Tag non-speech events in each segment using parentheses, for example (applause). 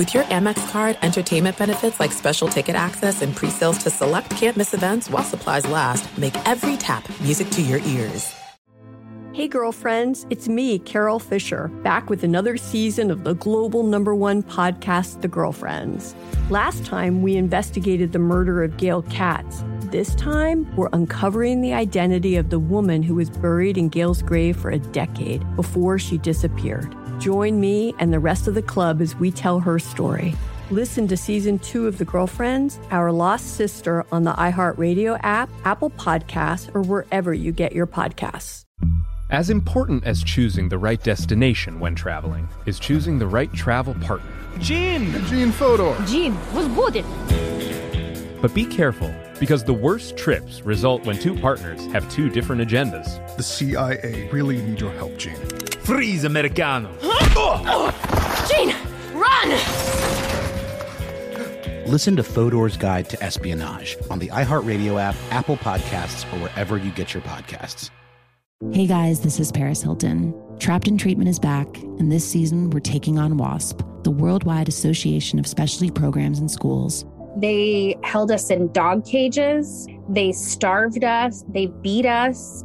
With your Amex card, entertainment benefits like special ticket access and pre-sales to select campus events while supplies last, make every tap music to your ears. Hey, girlfriends, it's me, Carole Fisher, back with another season of the global number one podcast, The Girlfriends. Last time, we investigated the murder of Gail Katz. This time, we're uncovering the identity of the woman who was buried in Gail's grave for a decade before she disappeared. Join me and the rest of the club as we tell her story. Listen to season two of The Girlfriends, Our Lost Sister on the iHeartRadio app, Apple Podcasts, or wherever you get your podcasts. As important as choosing the right destination when traveling is choosing the right travel partner. Gene! Gene Fodor! Gene, was good! But be careful, because the worst trips result when two partners have two different agendas. The CIA really need your help, Gene. Freeze, Americano! Gene, run! Listen to Fodor's Guide to Espionage on the iHeartRadio app, Apple Podcasts, or wherever you get your podcasts. Hey guys, this is Paris Hilton. Trapped in Treatment is back, and this season we're taking on WASP, the Worldwide Association of Specialty Programs in Schools. They held us in dog cages, they starved us, they beat us.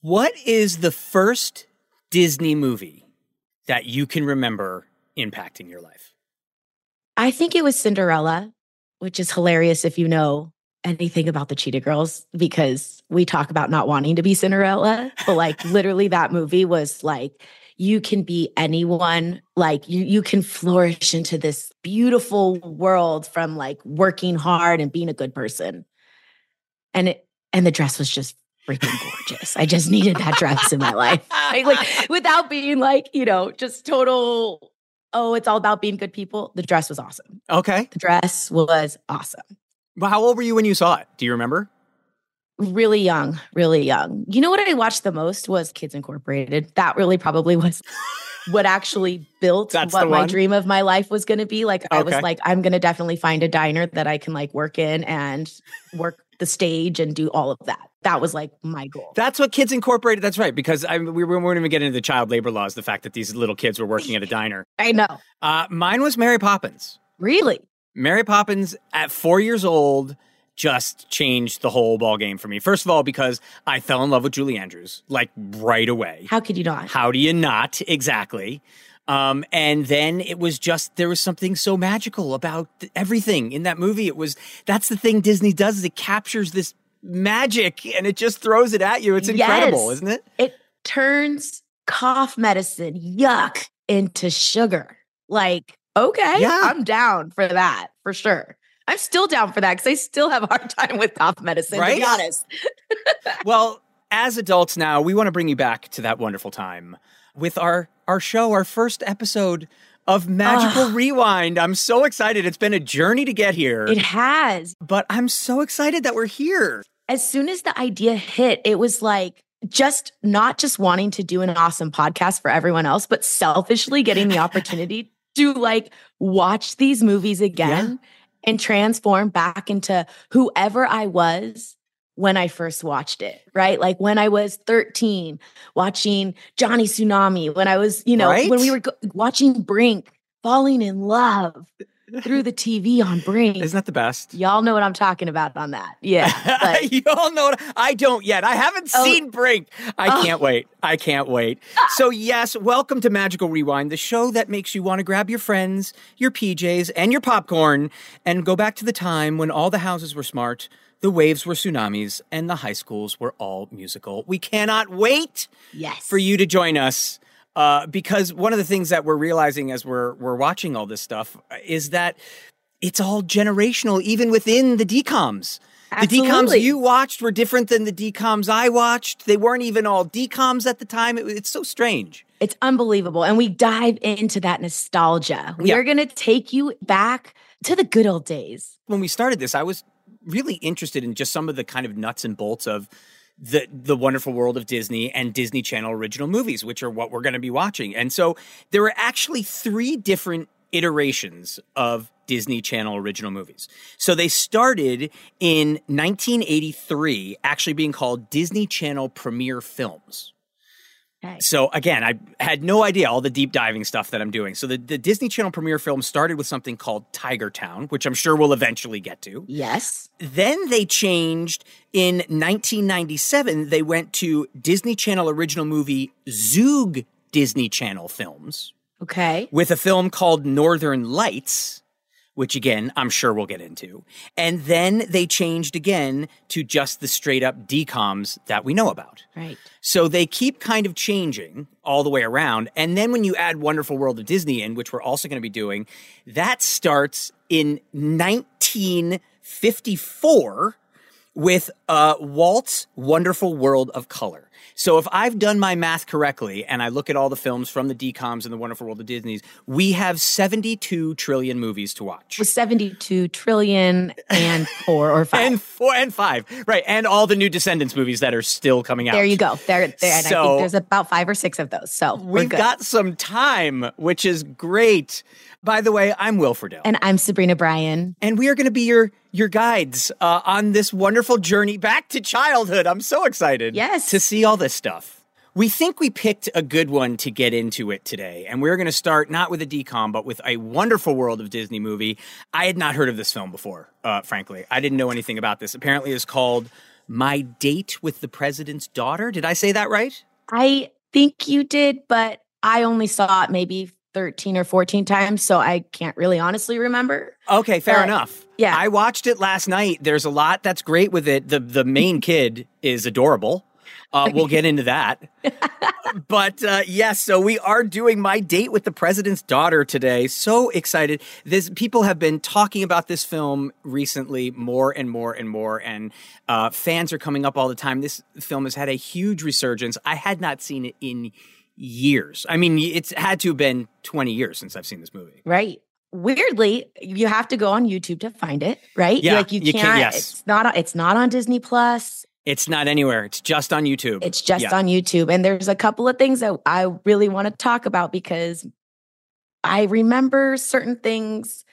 What is the first Disney movie that you can remember impacting your life? I think it was Cinderella, which is hilarious if you know anything about the Cheetah Girls because we talk about not wanting to be Cinderella, but like (laughs) literally that movie was like you can be anyone, like you you can flourish into this beautiful world from like working hard and being a good person. And it and the dress was just freaking gorgeous. I just needed that dress in my life. Like without being like, you know, just total oh, it's all about being good people. The dress was awesome. Okay. The dress was awesome. Well, how old were you when you saw it? Do you remember? Really young, really young. You know what I watched the most was Kids Incorporated. That really probably was what actually built That's what my dream of my life was going to be. Like I was like, I'm going to definitely find a diner that I can like work in and work the stage and do all of that. That was like my goal. That's what Kids Incorporated. That's right, because I, we weren't even getting into the child labor laws. The fact that these little kids were working at a diner. (laughs) I know. Uh, mine was Mary Poppins. Really? Mary Poppins at four years old just changed the whole ball game for me. First of all, because I fell in love with Julie Andrews like right away. How could you not? How do you not? Exactly. Um, and then it was just there was something so magical about th- everything in that movie. It was that's the thing Disney does is it captures this magic and it just throws it at you. It's incredible, Yes. isn't it? It turns cough medicine, yuck, into sugar. Like, okay, Yeah. I'm down for that for sure. I'm still down for that because I still have a hard time with cough medicine, to be honest. (laughs) well, as adults now, we want to bring you back to that wonderful time with our our show, our first episode of Magical. Rewind. I'm so excited. It's been a journey to get here. It has. But I'm so excited that we're here. As soon as the idea hit, it was like just not just wanting to do an awesome podcast for everyone else, but selfishly getting the opportunity (laughs) to like watch these movies again and transform back into whoever I was when I first watched it, right? Like when I was 13, watching Johnny Tsunami, when I was, you know, Right? when we were go- watching Brink, falling in love. through the TV on Brink. Isn't that the best? Y'all know what I'm talking about on that. Yeah. But, (laughs) you all know what, I don't yet. I haven't Oh. seen Brink. I Oh. can't wait. I can't wait. Ah. So yes, welcome to Magical Rewind, the show that makes you want to grab your friends, your PJs, and your popcorn and go back to the time when all the houses were smart, the waves were tsunamis, and the high schools were all musical. We cannot wait yes. for you to join us. Uh, because one of the things that we're realizing as we're we're watching all this stuff is that it's all generational, even within the DComs. The DComs Absolutely. you watched were different than the DComs I watched. They weren't even all DComs at the time. It, it's so strange. It's unbelievable. And we dive into that nostalgia. We Yeah. are going to take you back to the good old days. When we started this, I was really interested in just some of the kind of nuts and bolts of the the wonderful world of Disney and Disney Channel original movies, which are what we're going to be watching. And so there were actually three different iterations of Disney Channel original movies. So they started in 1983, actually being called Disney Channel Premiere Films. So again, I had no idea all the deep diving stuff that I'm doing. So the, the Disney Channel premiere film started with something called Tiger Town, which I'm sure we'll eventually get to. Yes. Then they changed in 1997. They went to Disney Channel original movie Zoog Disney Channel films Okay. with a film called Northern Lights, which again, I'm sure we'll get into. And then they changed again to just the straight up DComs that we know about. Right. So they keep kind of changing all the way around. And then when you add Wonderful World of Disney in, which we're also going to be doing, that starts in 1954 with uh, Walt's Wonderful World of Color. So if I've done my math correctly and I look at all the films from the DComs and the Wonderful World of Disney's, we have 72 trillion movies to watch. With 72 trillion and four or (laughs) five. And four and five. Right. And all the new Descendants movies that are still coming out. there you go. There, there. And I So- think there's about five or six of those. So We've got some time, which is great. By the way, I'm Will Friedle. and I'm Sabrina Bryan. And we are going to be your your guides uh, on this wonderful journey back to childhood. I'm so excited. Yes. To see all this stuff. We think we picked a good one to get into it today. And we're going to start not with a DCOM, but with a wonderful world of Disney movie. I had not heard of this film before, uh, frankly. I didn't know anything about this. Apparently, it's called My Date with the President's Daughter. Did I say that right? I think you did, but I only saw it maybe 13 or 14 times. So I can't really honestly remember. Okay, fair But, enough. yeah. I watched it last night. There's a lot that's great with it. The the main (laughs) kid is adorable. Uh, we'll get into that. (laughs) but uh, yes, so we are doing my date with the president's daughter today. So excited! This people have been talking about this film recently more and more and more, and uh, fans are coming up all the time. This film has had a huge resurgence. I had not seen it in years. I mean, it's had to have been 20 years since I've seen this movie. Right. Weirdly, you have to go on YouTube to find it, right? Yeah, like you you can't. can't- yes. It's not. on- It's not on Disney Plus. It's not anywhere. It's just on YouTube. It's just Yeah. on YouTube. And there's a couple of things that I really want to talk about because I remember certain things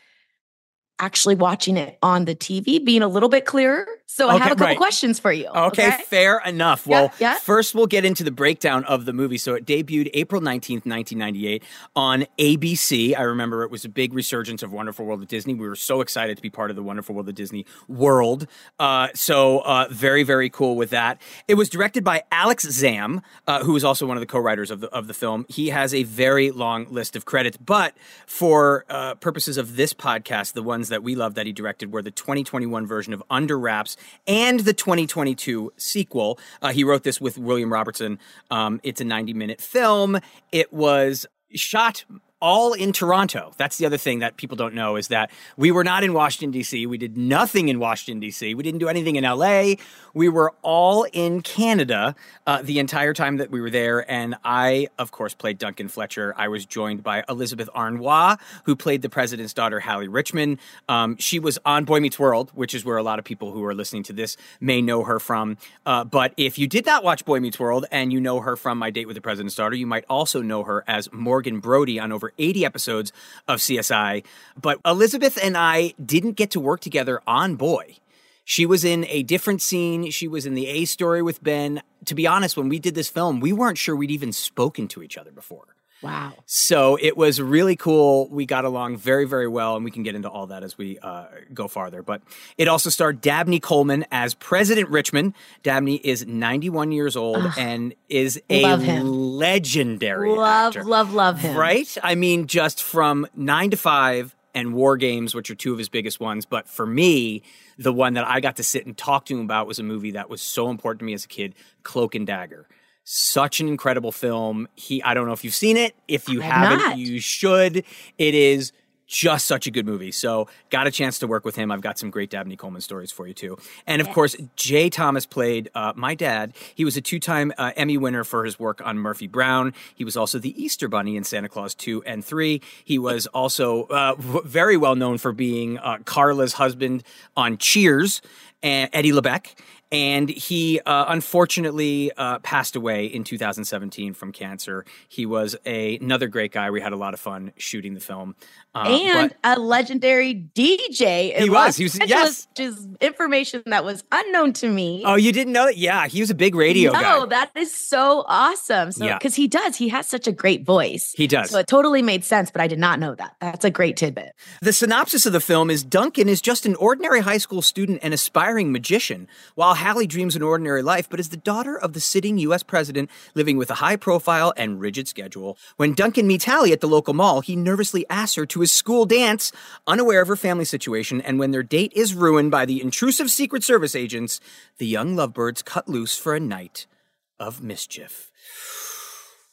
actually watching it on the TV being a little bit clearer. So I have a couple right. questions for you. Okay, fair enough. Well, yeah. first we'll get into the breakdown of the movie. So it debuted April 19th, 1998 on ABC. I remember it was a big resurgence of Wonderful World of Disney. We were so excited to be part of the Wonderful World of Disney world. Uh, so uh, very, very cool with that. It was directed by Alex Zamm, uh, was also one of the co-writers of the, of the film. He has a very long list of credits, but for uh, purposes of this podcast, the ones that we love that he directed were the 2021 version of Under Wraps and the 2022 sequel. Uh, he wrote this with William Robertson. Um, it's a 90 minute film. It was shot all in Toronto. That's the other thing that people don't know is that we were not in Washington, D.C. We did nothing in Washington, D.C. We didn't do anything in L.A. We were all in Canada uh, the entire time that we were there. And I, of course, played Duncan Fletcher. I was joined by Elisabeth Harnois, who played the president's daughter, Hallie Richmond. Um, she was on Boy Meets World, which is where a lot of people who are listening to this may know her from. Uh, but if you did not watch Boy Meets World and you know her from My Date with the President's Daughter, you might also know her as Morgan Brody on over 80 episodes of CSI. But Elizabeth and I didn't get to work together on Boy. She was in a different scene. She was in the A story with Ben. To be honest, when we did this film, we weren't sure we'd even spoken to each other before. Wow. So it was really cool. We got along very, very well, and we can get into all that as we uh, go farther. But it also starred Dabney Coleman as President Richmond. Dabney is 91 years old Ugh. and is a Love legendary Love, actor. love, love him. Right? I mean, just from nine to five and War Games, which are two of his biggest ones. But for me, the one that I got to sit and talk to him about was a movie that was so important to me as a kid Cloak and Dagger. Such an incredible film. He, I don't know if you've seen it. If you haven't, not. you should. It is just such a good movie. So, got a chance to work with him. I've got some great Dabney Coleman stories for you too. And of course, Jay Thomas played uh, my dad. He was a two-time uh, Emmy winner for his work on Murphy Brown. He was also the Easter Bunny in Santa Clause 2 and 3. He was also uh, very well known for being uh, Carla's husband on Cheers, and Eddie LeBec. And he uh, unfortunately uh, passed away in 2017 from cancer. He was a, another great guy. We had a lot of fun shooting the film. Uh, and a legendary DJ. He was. Los He was- Angeles, yes. Which is information that was unknown to me. oh, you didn't know that? Yeah, he was a big radio no, guy. that is so awesome. So, Yeah. because he does, he has such a great voice. He does. So it totally made sense, but I did not know that. That's a great tidbit. The synopsis of the film is Duncan is just an ordinary high school student and aspiring magician, while Hallie dreams an ordinary life, but is the daughter of the sitting U.S. president living with a high profile and rigid schedule. When Duncan meets Hallie at the local mall, he nervously asks her to his school dance, unaware of her family situation, and when their date is ruined by the intrusive Secret Service agents, the young lovebirds cut loose for a night of mischief.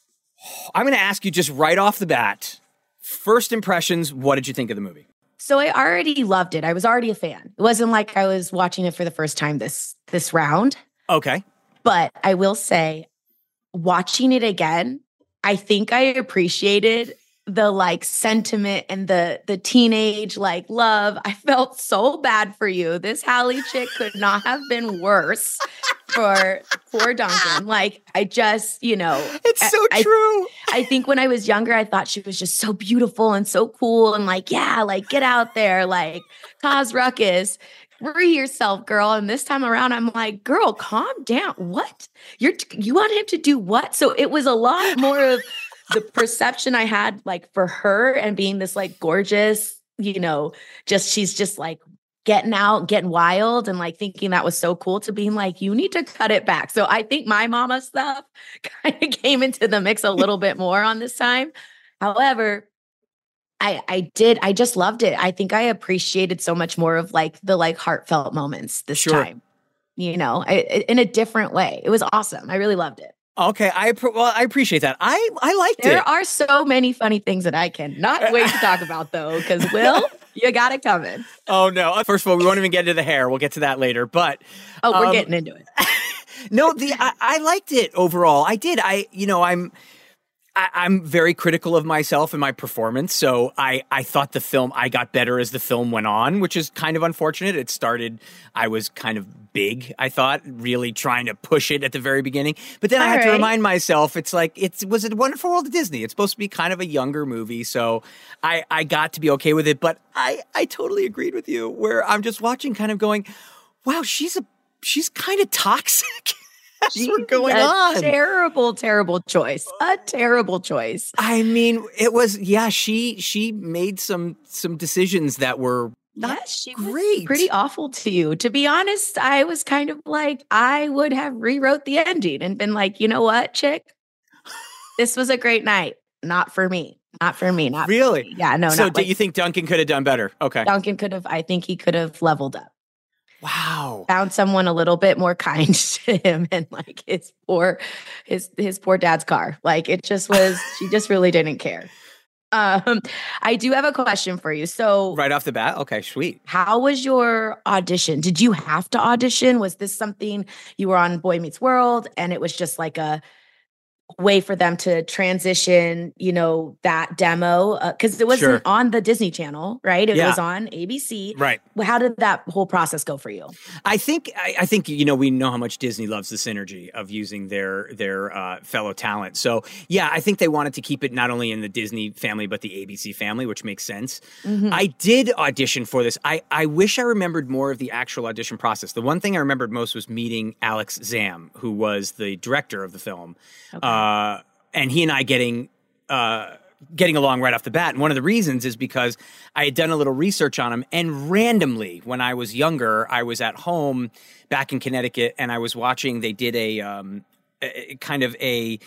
(sighs) I'm going to ask you just right off the bat first impressions, what did you think of the movie? So I already loved it. I was already a fan. It wasn't like I was watching it for the first time this this round. Okay. But I will say, watching it again, I think I appreciated the like sentiment and the the teenage like love. I felt so bad for you. This Hallie chick could not have been worse for poor Duncan. Like I just, you know, It's so I- true. I think when I was younger, I thought she was just so beautiful and so cool and like, yeah, like get out there, like cause ruckus, free yourself, girl. And this time around, I'm like, girl, calm down. What? You're you want him to do what? So it was a lot more of the perception I had like for her and being this like gorgeous, you know, just she's just like getting out, getting wild, and like thinking that was so cool to being like, you need to cut it back. So I think my mama stuff (laughs) kind of came into the mix a little bit more on this time. However, I I did I just loved it. I think I appreciated so much more of like the like heartfelt moments this Sure. time. You know, I, in a different way. It was awesome. I really loved it. Okay, I well, I appreciate that. I I liked There it. There are so many funny things that I cannot (laughs) wait to talk about though, because Will, (laughs) you got it coming. oh no! Uh, First of all, we won't even get into the hair. We'll get to that later. But Oh, we're um, getting into it. (laughs) no, the I, I liked it overall. I did. I you know I'm. I, I'm very critical of myself and my performance, so I, I thought the film I got better as the film went on, which is kind of unfortunate. It started, I was kind of big, I thought, really trying to push it at the very beginning, but then I had to remind myself, it's like it's was a Wonderful World of Disney. It's supposed to be kind of a younger movie, so I I got to be okay with it. But I I totally agreed with you, where I'm just watching, kind of going, wow, she's a she's kind of toxic. (laughs) What's going a on. Terrible, terrible choice. A terrible choice. I mean, it was yeah. She she made some some decisions that were Yes, she great. was pretty awful to you. To be honest, I was kind of like, I would have rewrote the ending and been like, you know what, chick? This was a great night. Not for me. Not for me. Not for really. me. Yeah, no, so, do like, you think Duncan could have done better? Okay. Duncan could have, I think he could have leveled up. Wow. Found someone a little bit more (laughs) kind to him and like his poor his his poor dad's car. Like it just was she just really didn't care. Um I do have a question for you. So Right off the bat. Okay. Sweet. How was your audition? Did you have to audition? Was this something you were on Boy Meets World and it was just like a way for them to transition, you know, that demo? Because it wasn't Sure. on the Disney Channel, right? It Yeah. was on ABC. Right. How did that whole process go for you? I think I, I think you know we know how much Disney loves the synergy of using their their uh, fellow talent. So yeah, I think they wanted to keep it not only in the Disney family but the ABC family, which makes sense. Mhm. I did audition for this. I I wish I remembered more of the actual audition process. The one thing I remembered most was meeting Alex Zamm, who was the director of the film, uh, and he and I getting uh, getting along right off the bat. And one of the reasons is because I had done a little research on him. And randomly, when I was younger, I was at home back in Connecticut and I was watching, they did a, um, a kind of a,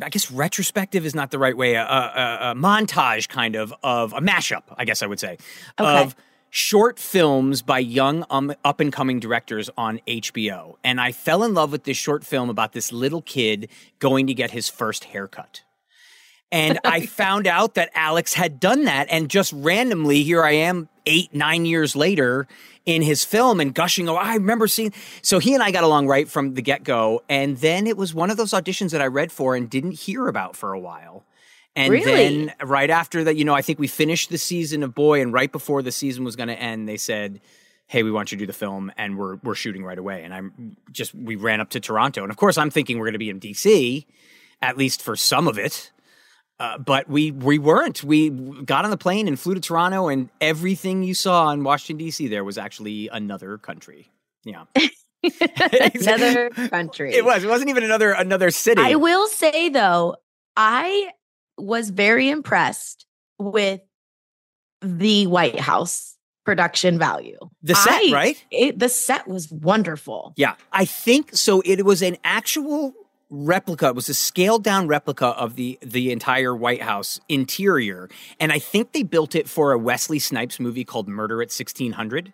I guess retrospective is not the right way, a, a, a montage kind of of a mashup, I guess I would say, Okay. of short films by young um, up and coming directors on HBO. And I fell in love with this short film about this little kid going to get his first haircut. And I (laughs) found out that Alex had done that. And just randomly, here I am eight, nine years later in his film and gushing. Oh, I remember seeing. So he and I got along right from the get go. And then it was one of those auditions that I read for and didn't hear about for a while. And Really? then right after that, you know, I think we finished the season of Boy, and right before the season was going to end, they said, "Hey, we want you to do the film, and we're we're shooting right away." And I'm just we ran up to Toronto, and of course, I'm thinking we're going to be in DC, at least for some of it. Uh, but we we weren't. We got on the plane and flew to Toronto, and everything you saw in Washington D.C. there was actually another country. Yeah, (laughs) (laughs) Another country. it was. It wasn't even another another city. I will say though, I was very impressed with the White House production value. The set, I- right? It, the set was wonderful. Yeah, I think so. It was an actual replica. It was a scaled down replica of the the entire White House interior, and I think they built it for a Wesley Snipes movie called Murder at sixteen hundred.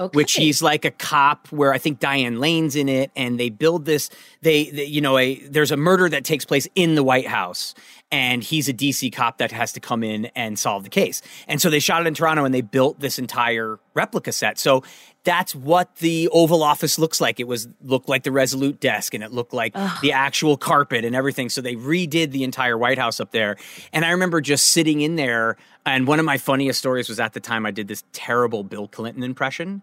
Okay. Which he's like a cop, where I think Diane Lane's in it, and they build this. They, they, you know, a there's a murder that takes place in the White House, and he's a DC cop that has to come in and solve the case. And so they shot it in Toronto, and they built this entire replica set. So that's what the Oval Office looks like. It was looked like the Resolute desk, and it looked like the actual carpet and everything. So they redid the entire White House up there. And I remember just sitting in there. And one of my funniest stories was at the time I did this terrible Bill Clinton impression.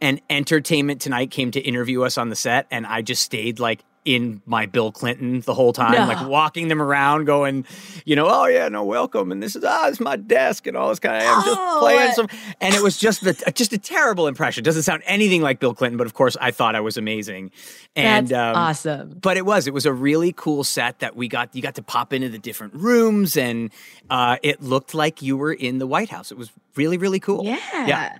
And Entertainment Tonight came to interview us on the set, and I just stayed like in my Bill Clinton the whole time, No. like walking them around, going, you know, oh yeah, no, welcome, and this is ah, is my desk, and all this kind of. I'm just Oh, playing what? some, and it was just the just a terrible impression. Doesn't sound anything like Bill Clinton, but of course, I thought I was amazing. And That's um, awesome. but it was it was a really cool set that we got you got to pop into the different rooms and uh, it looked like you were in the white house it was really really cool Yeah. yeah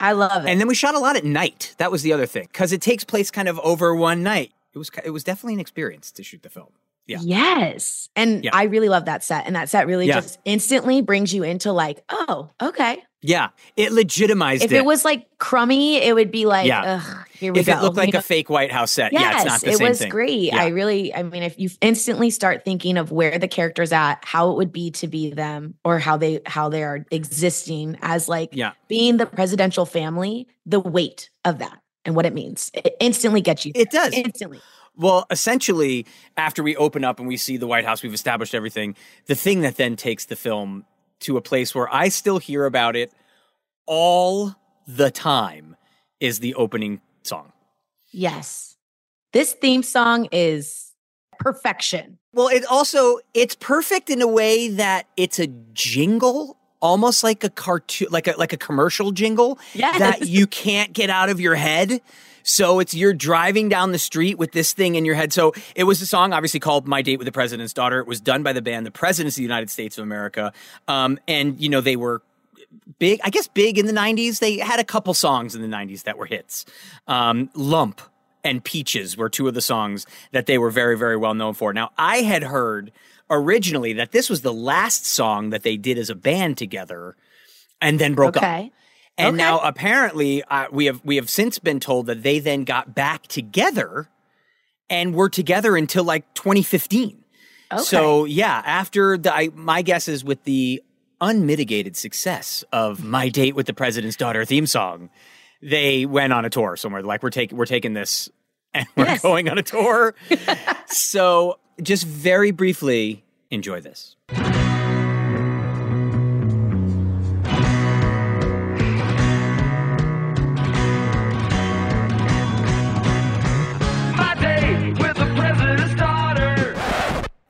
I love it. and then we shot a lot at night that was the other thing because it takes place kind of over one night it was it was definitely an experience to shoot the film yeah Yes. And Yeah. I really love that set. And that set really Yeah. just instantly brings you into like, oh, okay. yeah it legitimized If it was like crummy, it would be like, Yeah. ugh, here we if go. it looked like you know? a fake white house set Yes, yeah it's not the it same was thing great. I really, I mean, if you instantly start thinking of where the characters at, how it would be to be them, or how they how they are existing as like yeah being the presidential family, the weight of that and what it means, it instantly gets you. It does. instantly. Well, essentially, after we open up and we see the White House, we've established everything. The thing that then takes the film to a place where I still hear about it all the time is the opening song. Yes, this theme song is perfection. Well, it also it's perfect in a way that it's a jingle, almost like a cartoon, like a like a commercial jingle Yes. that you can't get out of your head. So it's you're driving down the street with this thing in your head. So it was a song obviously called "My Date with the President's Daughter." It was done by the band The Presidents of the United States of America, um, and you know they were big. I guess big in the '90s. They had a couple songs in the '90s that were hits. Um, "Lump" and "Peaches" were two of the songs that they were very, very well known for. Now I had heard originally that this was the last song that they did as a band together, and then broke up. Okay. And Okay. now apparently uh, we have we have since been told that they then got back together and were together until like 2015. So yeah, after the I, my guess is with the unmitigated success of my date with the president's daughter theme song, they went on a tour somewhere. Like we're taking we're taking this and we're Yes. going on a tour. (laughs) so just very briefly enjoy this. My day with the president's daughter.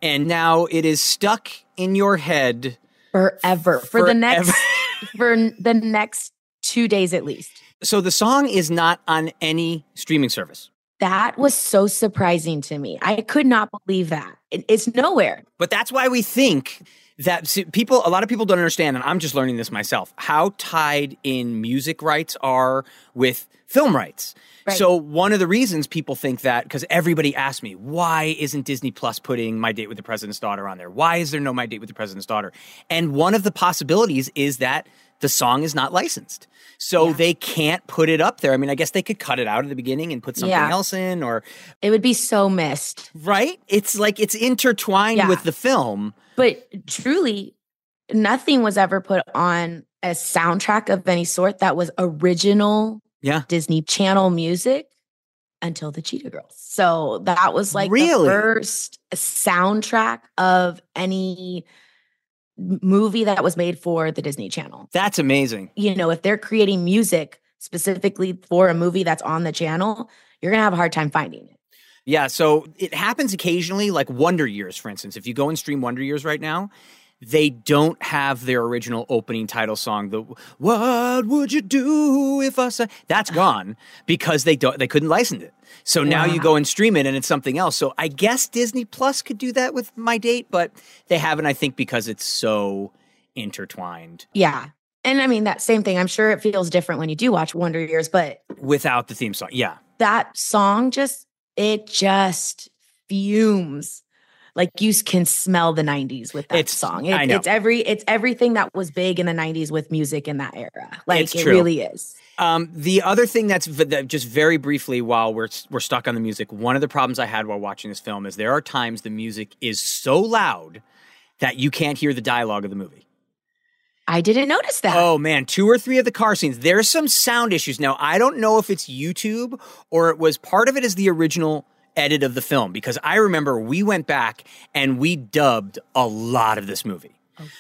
And now it is stuck in your head forever for the next (laughs) for the next two days at least. So the song is not on any streaming service, That was so surprising to me. I could not believe that. It's nowhere. but that's why we think that people a lot of people don't understand and i'm just learning this myself how tied in music rights are with film rights Right. so one of the reasons people think that because everybody asks me why isn't disney plus putting my date with the president's daughter on there why is there no my date with the president's daughter and one of the possibilities is that the song is not licensed so they can't put it up there i mean i guess they could cut it out at the beginning and put something Yeah. else in or It would be so missed. right it's like it's intertwined Yeah. with the film But truly, nothing was ever put on a soundtrack of any sort that was original yeah Disney Channel music until the Cheetah Girls. So that was like Really? the first soundtrack of any movie that was made for the Disney Channel. that's amazing You know, if they're creating music specifically for a movie that's on the channel, you're going to have a hard time finding it. Yeah, so it happens occasionally, like Wonder Years, for instance. If you go and stream Wonder Years right now, they don't have their original opening title song. The "What would you do if I said?" That's gone because they don't. They couldn't license it. So now you go and stream it, and it's something else. So I guess Disney Plus could do that with My Date, but they haven't. I think because it's so intertwined Yeah. And I mean, that same thing. I'm sure it feels different when you do watch Wonder Years, but without the theme song. Yeah, that song just it just fumes like you can smell the 90s with that It's- song It- I know. it's every it's everything that was big in the 90s with music in that era like It's it true. really is Um, the other thing that's v- that just very briefly while we're we're stuck on the music, one of the problems I had while watching this film is there are times the music is so loud that you can't hear the dialogue of the movie. i didn't notice that Oh man, two or three of the car scenes, there's some sound issues. Now, I don't know if it's YouTube or it was part of it is the original edit of the film because I remember we went back and we dubbed a lot of this movie.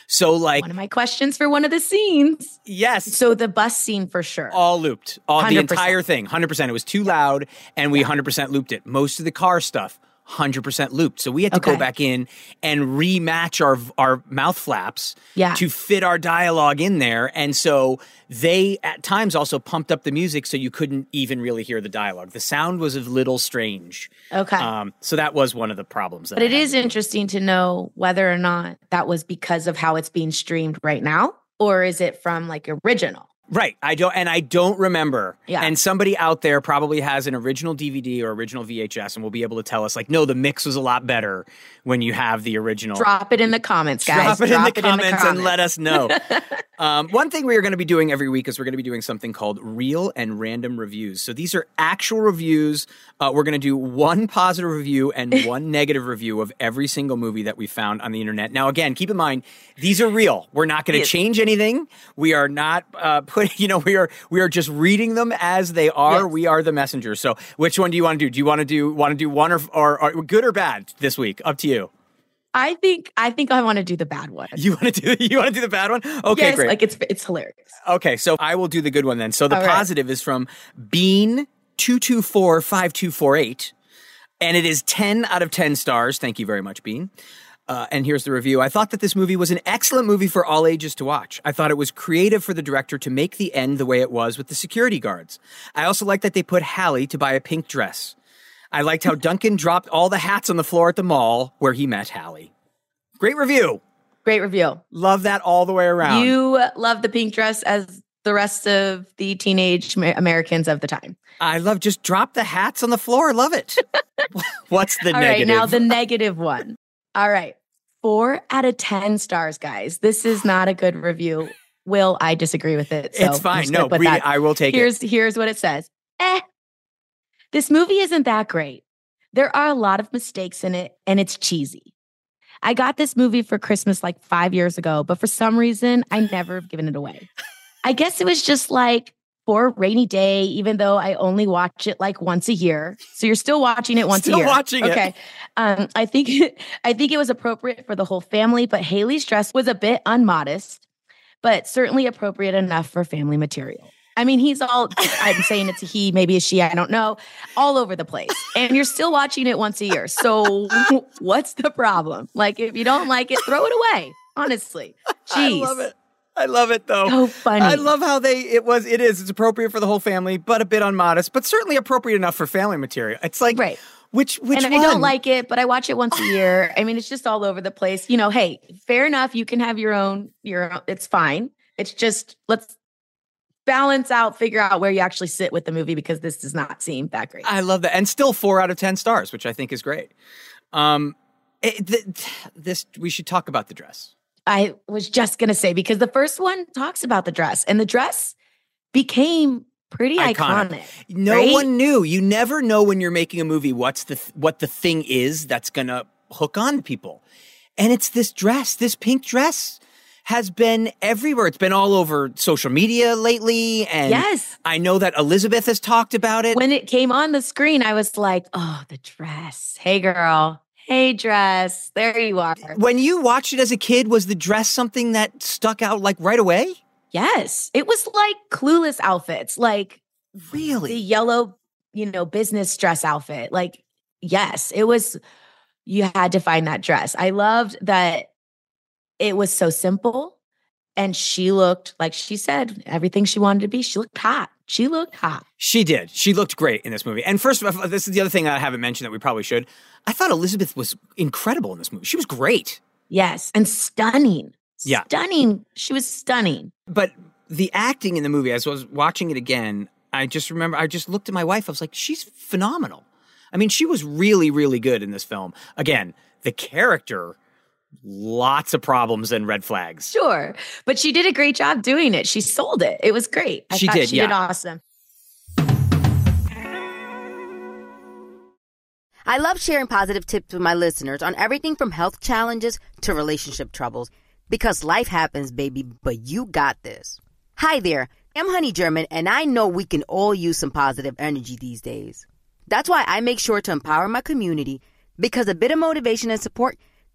So like one of my questions for one of the scenes yes so the bus scene for sure all looped. All the 100%. entire thing, hundred percent. It was too loud, and we hundred percent looped it. Most of the car stuff, hundred percent looped. So we had to go back in and rematch our our mouth flaps Yeah. to fit our dialogue in there. And so they at times also pumped up the music so you couldn't even really hear the dialogue. The sound was a little strange. okay Um, so that was one of the problems. But I it had. is interesting to know whether or not that was because of how it's being streamed right now or is it from like original Right. I don't, and I don't remember. Yeah. And somebody out there probably has an original DVD or original VHS and will be able to tell us, like, no, the mix was a lot better when you have the original. drop it in the comments guys Drop it in the comments and let us know. (laughs) um, one thing we are going to be doing every week is we're going to be doing something called real and random reviews. So these are actual reviews. Uh, we're going to do one positive review and (laughs) one negative review of every single movie that we found on the internet. Now, again, keep in mind these are real. We're not going to change anything. We are not uh, (laughs) You know, we are we are just reading them as they are. Yes. We are the messengers. So, which one do you want to do? Do you want to do want to do one or, or or good or bad this week? Up to you. I think I think I want to do the bad one. You want to do (laughs) you want to do the bad one? Okay, yes, great. like it's it's hilarious. Okay, so I will do the good one then. So the All right. positive is from Bean two two four five two four eight, and it is ten out of ten stars. Thank you very much, Bean. Uh, and here's the review. I thought that this movie was an excellent movie for all ages to watch. I thought it was creative for the director to make the end the way it was with the security guards. I also liked that they put Hallie to buy a pink dress. I liked how Duncan dropped all the hats on the floor at the mall where he met Hallie. Great review. Great review. Love that all the way around. You love the pink dress as the rest of the teenage Americans of the time. I love just drop the hats on the floor. Love it. (laughs) What's the All right, negative? now the negative one. All right. Four out of 10 stars, guys. This is not a good review. Will, I disagree with it. So it's fine. No, read that- it. I will take here's, it. Here's what it says. Eh. This movie isn't that great. There are a lot of mistakes in it, and it's cheesy. I got this movie for Christmas like five years ago, but for some reason, I never have given it away. I guess it was just like for rainy day, even though I only watch it like once a year. So you're still watching it once Still a year. watching it. Okay. Um, I think (laughs) I think it was appropriate for the whole family, but Hallie's dress was a bit unmodest, but certainly appropriate enough for family material. I mean, he's all I'm saying it's a he, maybe a she, I don't know, all over the place. And you're still watching it once a year. So (laughs) what's the problem? Like if you don't like it, throw it away. Honestly. (laughs) Jeez. I love it. I love it though. So funny. I love how they it was it is it's appropriate for the whole family, but a bit unmodest, but certainly appropriate enough for family material. It's like Right. Which which and one? I don't like it, but I watch it once a year. I mean, it's just all over the place. You know, hey, fair enough. You can have your own. Your own, it's fine. It's just let's balance out, figure out where you actually sit with the movie because this does not seem that great. I love that, and still four out of ten stars, which I think is great. Um, it, th- this we should talk about the dress. I was just gonna say because the first one talks about the dress, and the dress became pretty iconic. No right? one knew. You never know when you're making a movie what's the th- what the thing is that's gonna hook on people, and it's this dress, this pink dress. Has been everywhere. It's been all over social media lately. And Yes. I know that Elisabeth has talked about it. When it came on the screen, I was like, "Oh, the dress! Hey, girl! Hey, dress! There you are." when you watched it as a kid, was the dress something that stuck out like right away? Yes, it was like clueless outfits, like really the yellow, you know, business dress outfit. Like, yes, it was. You had to find that dress. I loved that it was so simple, and she looked like she said everything she wanted to be. She looked hot. She looked hot. She did. She looked great in this movie. And first of all, this is the other thing I haven't mentioned that we probably should. I thought Elisabeth was incredible in this movie. She was great. Yes, and stunning. Yeah. Stunning. She was stunning. But the acting in the movie, as I was watching it again, I just remember, I just looked at my wife. I was like, she's phenomenal. I mean, she was really, really good in this film. Again, the character, lots of problems and red flags. Sure. But she did a great job doing it. She sold it. It was great. I She did, she did awesome. I love sharing positive tips with my listeners on everything from health challenges to relationship troubles because life happens, baby, but you got this. Hi there, I'm Honey German, and I know we can all use some positive energy these days. That's why I make sure to empower my community because a bit of motivation and support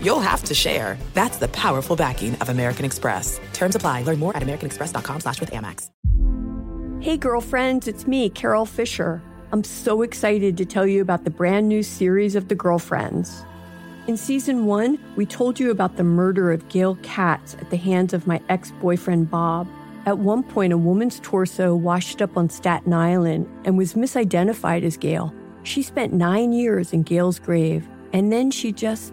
you'll have to share. That's the powerful backing of American Express. Terms apply. Learn more at americanexpress.com slash with Amex. Hey, girlfriends, it's me, Carole Fisher. I'm so excited to tell you about the brand new series of The Girlfriends. In season one, we told you about the murder of Gail Katz at the hands of my ex boyfriend, Bob. At one point, a woman's torso washed up on Staten Island and was misidentified as Gail. She spent nine years in Gail's grave, and then she just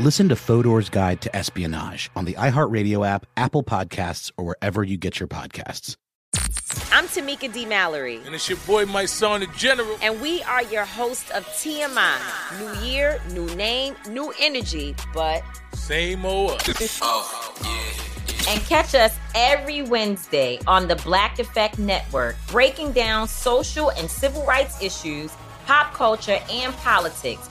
Listen to Fodor's Guide to Espionage on the iHeartRadio app, Apple Podcasts, or wherever you get your podcasts. I'm Tamika D. Mallory. And it's your boy, Mysonne, the General. And we are your hosts of TMI. New year, new name, new energy, but same old us. oh, yeah. And catch us every Wednesday on the Black Effect Network, breaking down social and civil rights issues, pop culture, and politics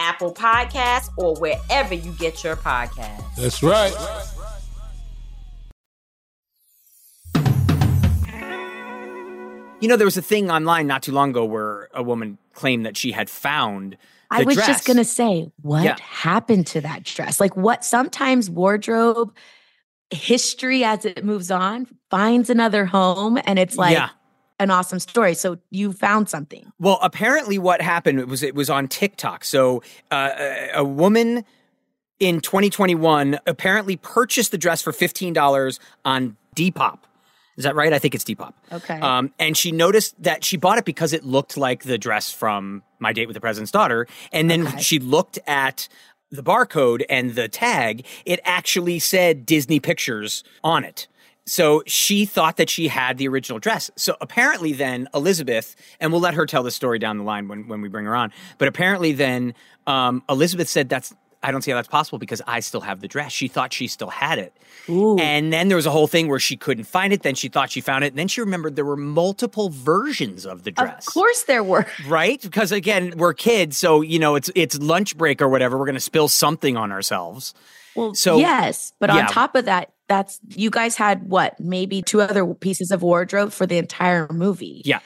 Apple Podcasts, or wherever you get your podcasts. That's right. You know, there was a thing online not too long ago where a woman claimed that she had found. I was dress. just going to say, what Yeah. happened to that dress? Like, what sometimes wardrobe history as it moves on finds another home and it's like Yeah. An awesome story. So you found something. Well, apparently, what happened was it was on TikTok. So, uh, a, a woman in 2021 apparently purchased the dress for $15 on Depop. Is that right? I think it's Depop. Okay. Um, and she noticed that she bought it because it looked like the dress from My Date with the President's Daughter. And then she looked at the barcode and the tag. It actually said Disney Pictures on it. So she thought that she had the original dress. So apparently, then Elisabeth, and we'll let her tell the story down the line when, when we bring her on. But apparently, then um, Elisabeth said that's I don't see how that's possible because I still have the dress. She thought she still had it. And then there was a whole thing where she couldn't find it. Then she thought she found it. And then she remembered there were multiple versions of the dress. Of course there were. Right? Because again, we're kids, so you know, it's it's lunch break or whatever. We're gonna spill something on ourselves. Well, So- yes, but Yeah. on top of that, that's you guys had what? Maybe two other pieces of wardrobe for the entire movie. Yeah.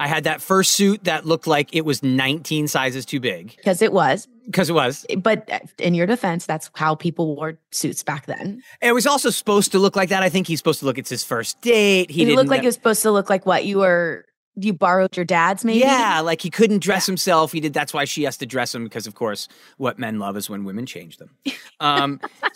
I had that first suit that looked like it was 19 sizes too big. Because it was. Because it was. But uh, in your defense, that's how people wore suits back then. It was also supposed to look like that. I think he's supposed to look it's his first date. He looked like it was supposed to look like what you were. You borrowed your dad's, maybe. Yeah, like he couldn't dress himself. He did. That's why she has to dress him because, of course, what men love is when women change them. Um, (laughs)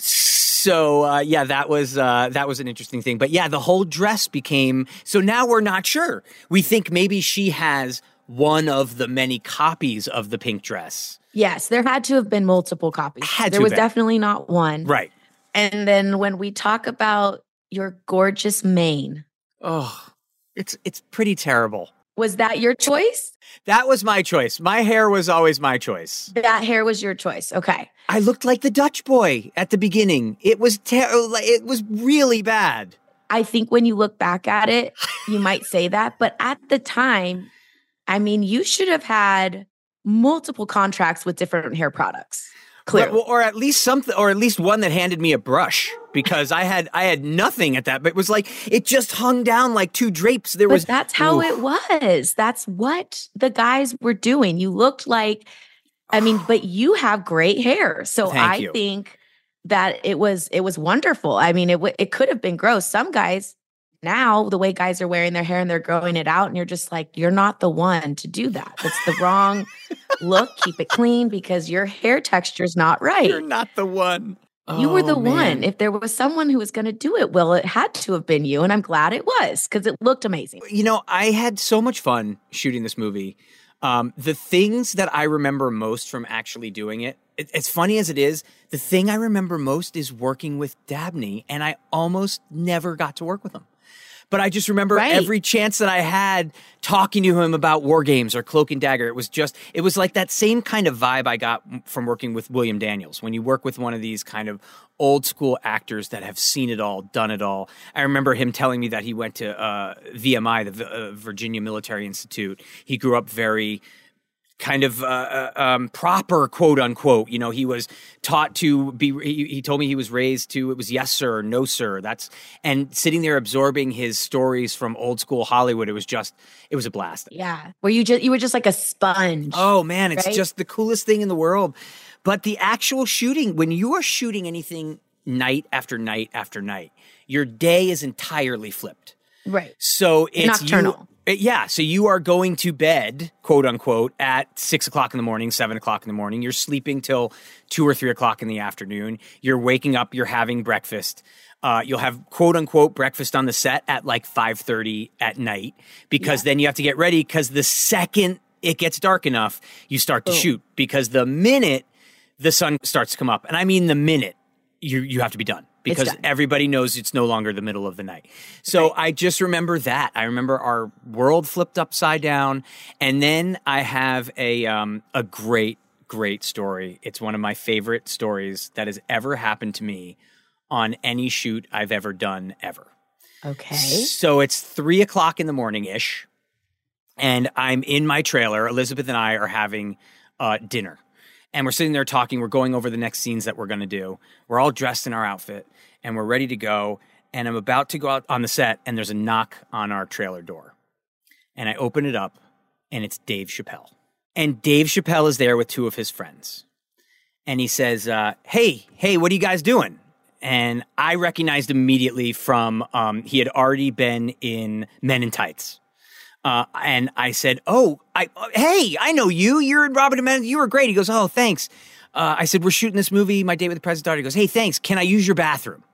so uh, yeah, that was uh, that was an interesting thing. But yeah, the whole dress became. So now we're not sure. We think maybe she has one of the many copies of the pink dress. Yes, there had to have been multiple copies. Had there was been. definitely not one. Right. And then when we talk about your gorgeous mane, Oh, it's it's pretty terrible. Was that your choice? That was my choice. My hair was always my choice. That hair was your choice. Okay. I looked like the Dutch boy at the beginning. It was terrible. It was really bad. I think when you look back at it, you might say that. But at the time, I mean, you should have had multiple contracts with different hair products. Clearly. Or, or at least something, or at least one that handed me a brush because I had I had nothing at that. But it was like it just hung down like two drapes. There but was that's how Oof. it was. That's what the guys were doing. You looked like, I mean, (sighs) but you have great hair, so Thank I you. think that it was it was wonderful. I mean, it w- it could have been gross. Some guys now the way guys are wearing their hair and they're growing it out, and you're just like, you're not the one to do that. That's the wrong (laughs) look. Keep it clean because your hair texture is not right. You're not the one. You were the Oh, one. man. If there was someone who was going to do it, well, it had to have been you. And I'm glad it was because it looked amazing. you know, I had so much fun shooting this movie. Um, the things that I remember most from actually doing it, it, as funny as it is, the thing I remember most is working with Dabney, and I almost never got to work with him. But I just remember Right. every chance that I had talking to him about WarGames or Cloak and Dagger. It was just, it was like that same kind of vibe I got from working with William Daniels. When you work with one of these kind of old school actors that have seen it all, done it all. I remember him telling me that he went to uh, VMI, the V- uh, Virginia Military Institute. He grew up very kind of uh, uh, um, proper quote unquote you know he was taught to be he, he told me he was raised to it was yes sir no sir that's and sitting there absorbing his stories from old school hollywood it was just it was a blast Yeah. Where you just you were just like a sponge. oh man it's right? just the coolest thing in the world but the actual shooting when you are shooting anything night after night after night your day is entirely flipped right. so it's Nocturnal. You, yeah. So you are going to bed, quote unquote, at six o'clock in the morning, seven o'clock in the morning. You're sleeping till two or three o'clock in the afternoon. You're waking up. You're having breakfast. Uh, you'll have quote unquote breakfast on the set at like five thirty at night because then you have to get ready because the second it gets dark enough, you start to shoot because the minute the sun starts to come up, and I mean the minute you you have to be done because everybody knows it's no longer the middle of the night. So I just remember that. I remember our world flipped upside down, and then I have a um, a great great story. It's one of my favorite stories that has ever happened to me on any shoot I've ever done ever. Okay. So it's three o'clock in the morning ish, and I'm in my trailer. Elisabeth and I are having uh, dinner, and we're sitting there talking. We're going over the next scenes that we're going to do. We're all dressed in our outfit, and we're ready to go. And I'm about to go out on the set, and there's a knock on our trailer door, and I open it up, and it's Dave Chappelle, and Dave Chappelle is there with two of his friends, and he says, uh, "Hey, hey, what are you guys doing?" and I recognized immediately from um, he had already been in Men in Tights. Uh, and I said, "Oh, I hey, I know you. You're in Robin and Men. You were great." He goes, "Oh, thanks." Uh, I said, "We're shooting this movie, My Date with the President's Daughter." He goes, "Hey, thanks. Can I use your bathroom?"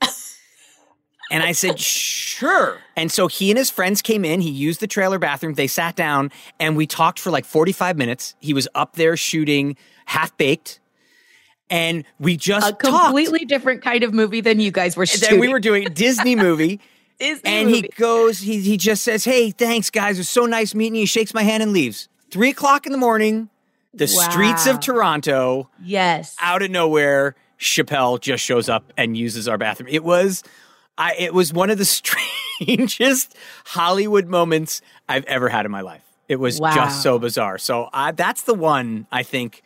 (laughs) and I said, "Sure." And so he and his friends came in. He used the trailer bathroom. They sat down and we talked for like 45 minutes. He was up there shooting Half Baked. And we just a talked. completely different kind of movie than you guys were shooting. Then we were doing Disney movie. (laughs) Disney and movie. he goes, he, he just says, Hey, thanks, guys. It was so nice meeting you. He shakes my hand and leaves. Three o'clock in the morning, the streets of Toronto, yes. out of nowhere, Chappelle just shows up and uses our bathroom. It was I it was one of the (laughs) strangest Hollywood moments I've ever had in my life. It was Wow. just so bizarre. So I, that's the one I think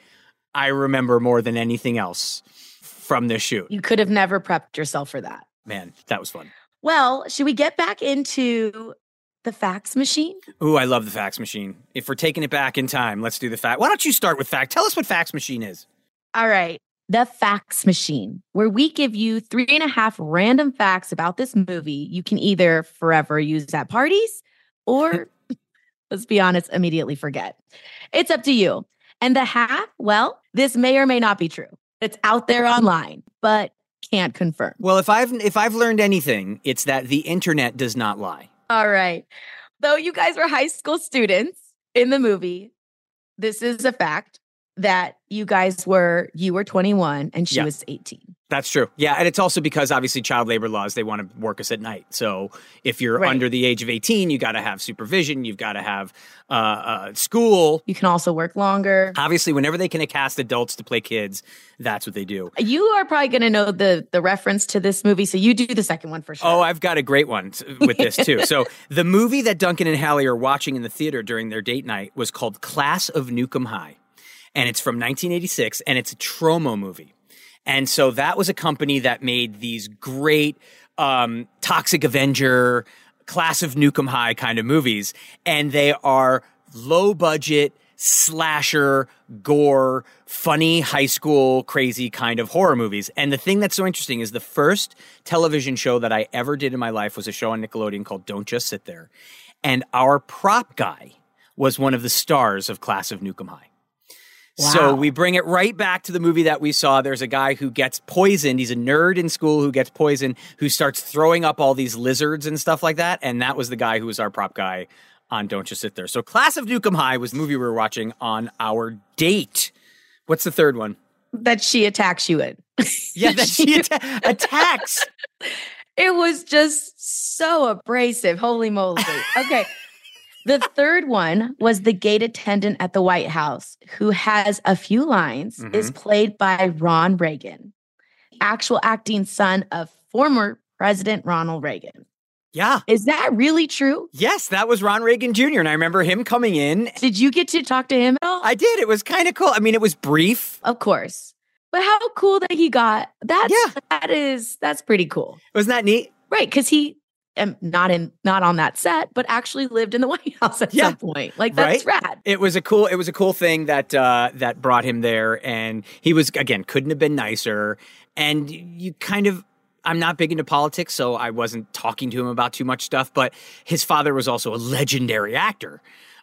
I remember more than anything else from this shoot. You could have never prepped yourself for that. Man, that was fun. Well, should we get back into the fax machine? Ooh, I love the fax machine. If we're taking it back in time, let's do the fact. Why don't you start with fact? Tell us what fax machine is. All right. The fax machine, where we give you three and a half random facts about this movie you can either forever use at parties or, (laughs) let's be honest, immediately forget. It's up to you. And the half, well, this may or may not be true. It's out there online, but can't confirm. Well, if I've if I've learned anything, it's that the internet does not lie. All right. Though you guys were high school students in the movie, this is a fact that you guys were, you were 21 and she Yeah. was 18. That's true. Yeah, and it's also because obviously child labor laws they want to work us at night. So if you're Right. under the age of 18, you got to have supervision, you've got to have uh, uh, school. You can also work longer. Obviously, whenever they can cast adults to play kids, that's what they do. You are probably going to know the the reference to this movie, so you do the second one for sure. Oh, I've got a great one with this too. (laughs) so the movie that Duncan and Hallie are watching in the theater during their date night was called Class of Nuke 'Em High, and it's from 1986, and it's a Troma movie. And so that was a company that made these great um, Toxic Avenger, Class of Nuke 'Em High kind of movies, and they are low budget slasher, gore, funny high school, crazy kind of horror movies. And the thing that's so interesting is the first television show that I ever did in my life was a show on Nickelodeon called Don't Just Sit There. And our prop guy was one of the stars of Class of Nuke 'Em High. So we bring it right back to the movie that we saw. There's a guy who gets poisoned. He's a nerd in school who gets poisoned, who starts throwing up all these lizards and stuff like that. And that was the guy who was our prop guy on Don't Just Sit There. So Class of Nuke 'Em High was the movie we were watching on our date. What's the third one? that she attacks you in. Yeah, that (laughs) she atta- attacks. (laughs) It was just so abrasive. Holy moly. Okay. The third one was the gate attendant at the White House, who has a few lines, is Mhm. played by Ron Reagan, actual acting son of former President Ronald Reagan. Yeah. Is that really true? Yes, that was Ron Reagan Jr. And I remember him coming in. Did you get to talk to him at all? I did. It was kind of cool. I mean, it was brief. Of course. But how cool that he got. That's yeah. that is that's pretty cool. Wasn't that neat? Right, because he um, not in not on that set, but actually lived in the (laughs) White House at yeah. some point. Like that's right? rad. It was a cool it was a cool thing that uh that brought him there and he was again couldn't have been nicer. And you kind of I'm not big into politics, so I wasn't talking to him about too much stuff. But his father was also a legendary actor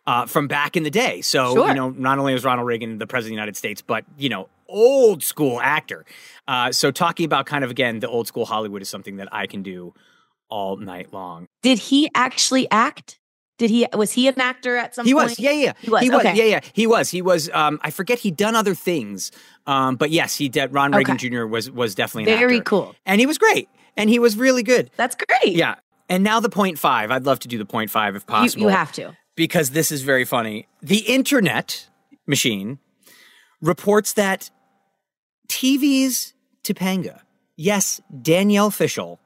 uh, from back in the day. So, sure. you know, not only was Ronald Reagan the president of the United States, but, you know, old school actor. Uh, so, talking about kind of, again, the old school Hollywood is something that I can do all night long. Did he actually act? Did he was he an actor at some he point? was, yeah, yeah. He was. He was, okay. yeah, yeah. He was. He was um I forget he'd done other things. Um, but yes, he did Ron Reagan okay. Jr. was was definitely very cool. And he was great. And he was really good. That's great. Yeah. And now the point five. I'd love to do the point five if possible. You, you have to. Because this is very funny. The internet machine reports that TV's Topanga, yes, Danielle Fishel,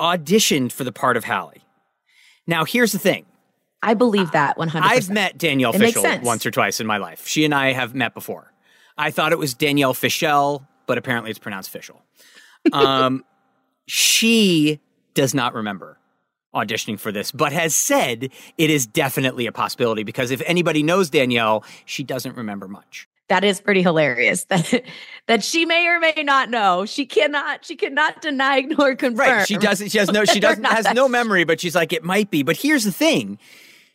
auditioned for the part of Hallie. Now, here's the thing. I believe that 100%. I've met Danielle it Fishel once or twice in my life. She and I have met before. I thought it was Danielle Fishel, but apparently it's pronounced Fishel. Um, (laughs) she does not remember auditioning for this, but has said it is definitely a possibility because if anybody knows Danielle, she doesn't remember much that is pretty hilarious (laughs) that that she may or may not know. She cannot she cannot deny nor confirm right she doesn't she has no she (laughs) doesn't has no memory but she's like it might be. But here's the thing.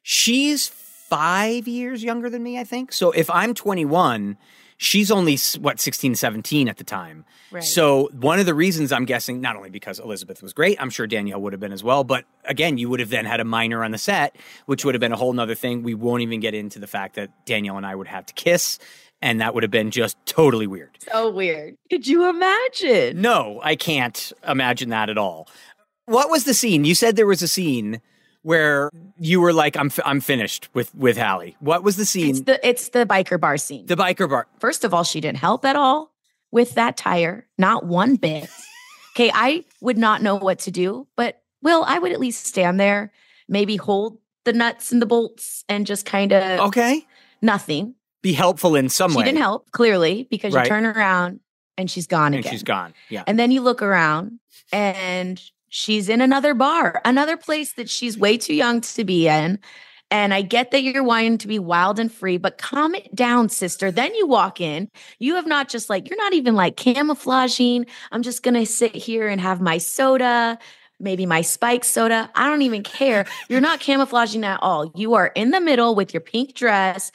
She's five years younger than me i think. So if i'm 21 she's only what 16 17 at the time. Right. so one of the reasons i'm guessing not only because elisabeth was great i'm sure danielle would have been as well but again you would have then had a minor on the set which would have been a whole nother thing. We won't even get into the fact that danielle and i would have to kiss and that would have been just totally weird. So weird. Could you imagine? No, I can't imagine that at all. What was the scene? You said there was a scene where you were like, "I'm f- I'm finished with with Hallie." What was the scene? It's the it's the biker bar scene. The biker bar. First of all, she didn't help at all with that tire, not one bit. okay, I would not know what to do, but Will, I would at least stand there, maybe hold the nuts and the bolts, and just kind of okay, nothing be helpful in some she way. She didn't help, clearly, because right. you turn around and she's gone and again. she's gone. Yeah. And then you look around and she's in another bar, another place that she's way too young to be in. And I get that you're wanting to be wild and free, but calm it down, sister. Then you walk in. You have not just like, you're not even like camouflaging. I'm just going to sit here and have my soda, maybe my spike soda. I don't even care. You're not camouflaging at all. You are in the middle with your pink dress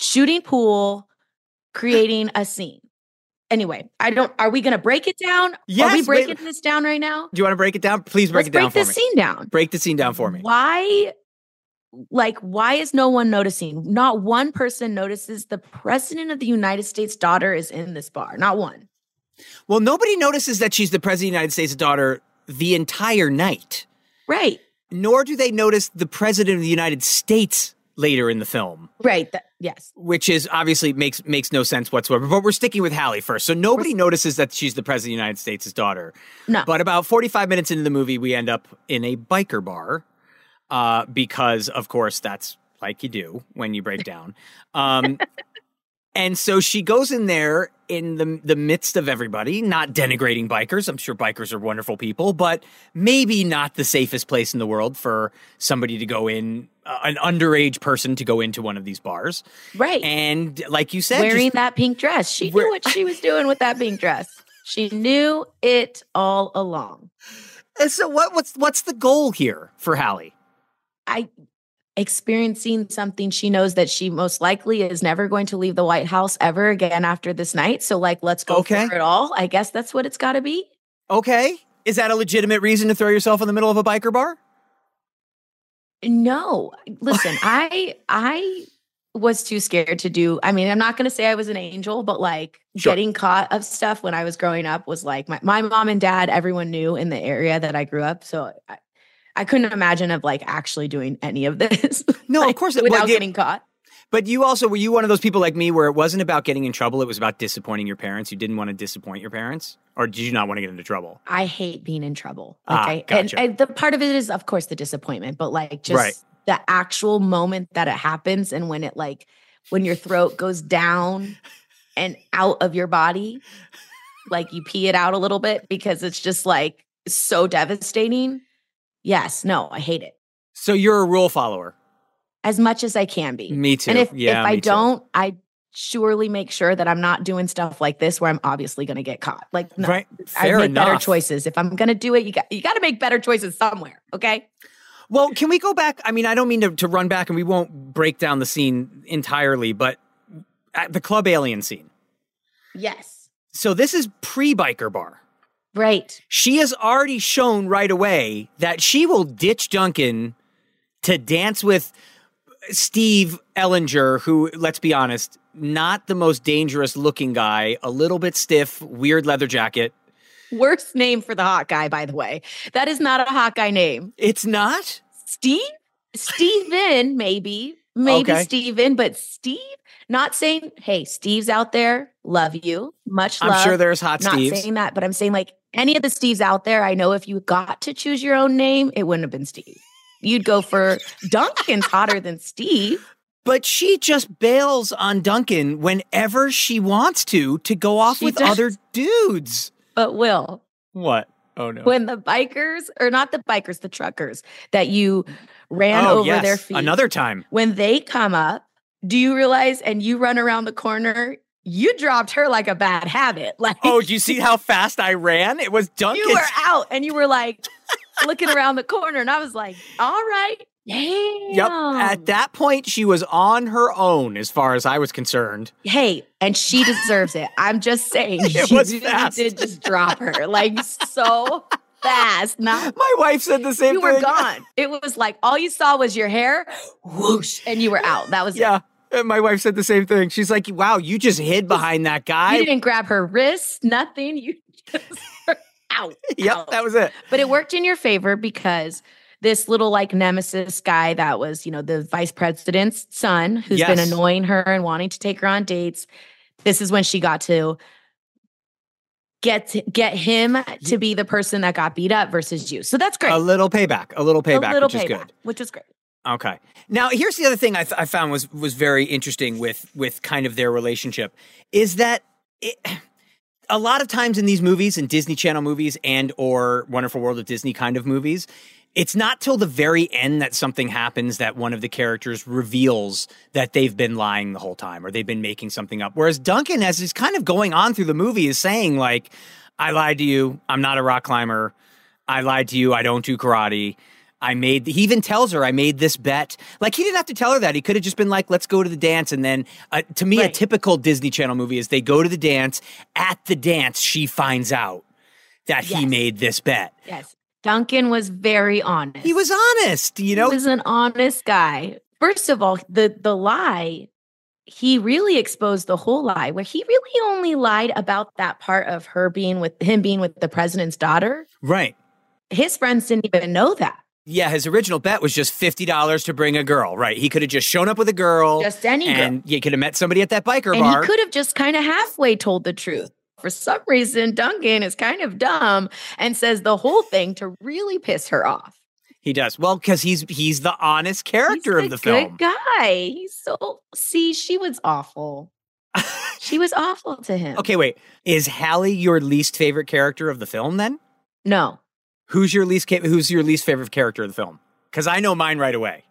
shooting pool, creating a scene. Anyway, I don't. Are we going to break it down? Yes. Are we breaking wait, this down right now? Do you want to break it down? Please break Let's it down break for me. Break the scene down. Break the scene down for me. Why? Like, why is no one noticing? Not one person notices the president of the United States' daughter is in this bar. Not one. Well, nobody notices that she's the president of the United States' daughter the entire night. Right. Nor do they notice the president of the United States later in the film. Right. That, yes. Which is obviously makes makes no sense whatsoever. But we're sticking with Hallie first. So nobody we're, notices that she's the president of the United States' daughter. No. But about 45 minutes into the movie, we end up in a biker bar. Uh, because of course that's like you do when you break down. Um, (laughs) and so she goes in there in the the midst of everybody, not denigrating bikers. I'm sure bikers are wonderful people, but maybe not the safest place in the world for somebody to go in, uh, an underage person to go into one of these bars. Right. And like you said, wearing just, that pink dress, she knew what she was doing with that pink dress. She knew it all along. And so, what what's what's the goal here for Hallie? I experiencing something she knows that she most likely is never going to leave the White House ever again after this night. So, like, let's go okay. for it all. I guess that's what it's got to be. Okay. Is that a legitimate reason to throw yourself in the middle of a biker bar? No. Listen, (laughs) I I was too scared to do. I mean, I'm not going to say I was an angel, but like sure. getting caught of stuff when I was growing up was like my, my mom and dad, everyone knew in the area that I grew up. So I, I couldn't imagine of like actually doing any of this. (laughs) No, like, of course without getting caught. But you also were you one of those people like me where it wasn't about getting in trouble, it was about disappointing your parents. You didn't want to disappoint your parents? Or did you not want to get into trouble? I hate being in trouble. Ah, Okay. gotcha. and, and the part of it is, of course, the disappointment, but like just Right. the actual moment that it happens and when it like when your throat goes down and out of your body, like you pee it out a little bit because it's just like so devastating. Yes, no, I hate it. So you're a rule follower. As much as I can be. Me too. And if Yeah, if I don't, I surely make sure that I'm not doing stuff like this where I'm obviously going to get caught. Like, no, Right. I Fair make better choices. If I'm going to do it, you got you got to make better choices somewhere. Okay. Well, can we go back? I mean, I don't mean to, to run back and we won't break down the scene entirely, but the club alien scene. Yes. So this is pre biker bar. Right. She has already shown right away that she will ditch Duncan to dance with Steve Ellinger, who, let's be honest, not the most dangerous looking guy, a little bit stiff, weird leather jacket. Worst name for the hot guy, by the way. That is not a hot guy name. It's not? Steve? Steven, maybe. Maybe Okay. Steven, but Steve, not saying, hey, Steve's out there, love you, much love. I'm sure there's hot Not Steves. saying that, but I'm saying like any of the Steves out there, I know if you got to choose your own name, it wouldn't have been Steve. You'd go for Duncan's hotter than Steve. But she just bails on Duncan whenever she wants to to go off She with does. other dudes. But Will, What? Oh no. when the bikers, or not the bikers, the truckers that you ran oh, over yes. their feet, Another time. when they come up, do you realize and you run around the corner, you dropped her like a bad habit. (laughs) Like Oh, do you see how fast I ran? It was Duncan. you were out and you were like (laughs) looking around the corner, and I was like, all right, damn. Yep. At that point, she was on her own, as far as I was concerned. Hey, and she deserves it. I'm just saying, (laughs) It you was really fast. did just drop her like so fast. Not (laughs) My wife said the same you thing. You (laughs) were gone. It was like all you saw was your hair, whoosh, and you were out. That was Yeah. it. And my wife said the same thing. She's like, "Wow, you just hid behind that guy." You didn't grab her wrist, nothing. You (laughs) just were out. Yep, out. that was it. But it worked in your favor because this little like nemesis guy that was, you know, the vice president's son who's been annoying her and wanting to take her on dates. This is when she got to get get him to be the person that got beat up versus you. So that's great. A little payback. A little payback, a little which is good. which is great. Okay. Now, here's the other thing I, th- I found was was very interesting with with kind of their relationship is that it, a lot of times in these movies, in Disney Channel movies and or Wonderful World of Disney kind of movies, it's not till the very end that something happens that one of the characters reveals that they've been lying the whole time or they've been making something up. Whereas Duncan, as is kind of going on through the movie, is saying like, "I lied to you. I'm not a rock climber. I lied to you. I don't do karate." I made, he even tells her, I made this bet. Like, he didn't have to tell her that. He could have just been like, let's go to the dance. And then, uh, to me, a typical Disney Channel movie is they go to the dance. At the dance, she finds out that he made this bet. Yes. Duncan was very honest. He was honest, you know? He was an honest guy. First of all, the the lie, he really exposed the whole lie where he really only lied about that part of her being with him being with the president's daughter. Right. His friends didn't even know that. Yeah, his original bet was just $50 to bring a girl. Right. He could have just shown up with a girl. Just any girl. And you could have met somebody at that biker and bar. he could have just kind of halfway told the truth. For some reason, Duncan is kind of dumb and says the whole thing to really piss her off. He does. Well, because he's he's the honest character of the film. Guy. He's so see, she was awful. she was awful to him. Okay, wait. Is Hallie your least favorite character of the film then? No. Who's your least who's your least favorite character of the film? Cuz I know mine right away.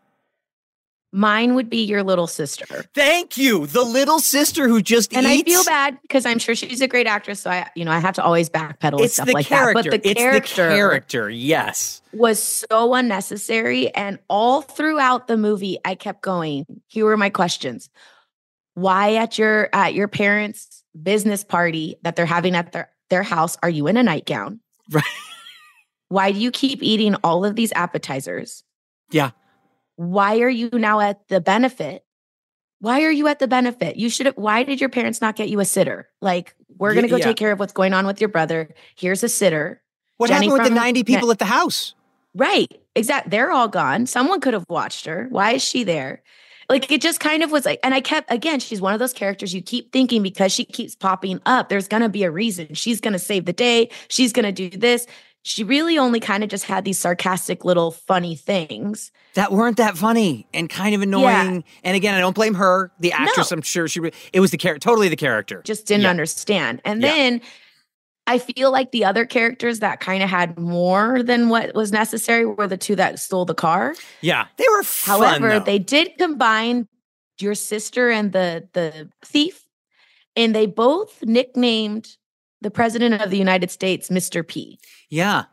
Mine would be your little sister. Thank you. The little sister who just And eats. I feel bad because I'm sure she's a great actress. So I, you know, I have to always backpedal and It's stuff the like character. that. But the it's character, the character. Yes. was so unnecessary. And all throughout the movie, I kept going, here were my questions. Why at your at your parents' business party that they're having at their, their house are you in a nightgown? Right. (laughs) Why do you keep eating all of these appetizers? Yeah. Why are you now at the benefit? Why are you at the benefit? You should have why did your parents not get you a sitter? Like, we're gonna go yeah. take care of what's going on with your brother. Here's a sitter. What Jenny happened with the 90 people at the house? Right. Exactly. They're all gone. Someone could have watched her. Why is she there? like it just kind of was like, and I kept again, she's one of those characters you keep thinking because she keeps popping up, there's gonna be a reason. She's gonna save the day, she's gonna do this. She really only kind of just had these sarcastic little funny things that weren't that funny and kind of annoying. And again, I don't blame her, the actress. No. I'm sure she. It was the character, totally the character. just didn't Yeah. understand. And Yeah. then I feel like the other characters that kind of had more than what was necessary were the two that stole the car. Yeah, they were fun. However, though. they did combine your sister and the the thief, and they both nicknamed the president of the United States Mr. P. Yeah,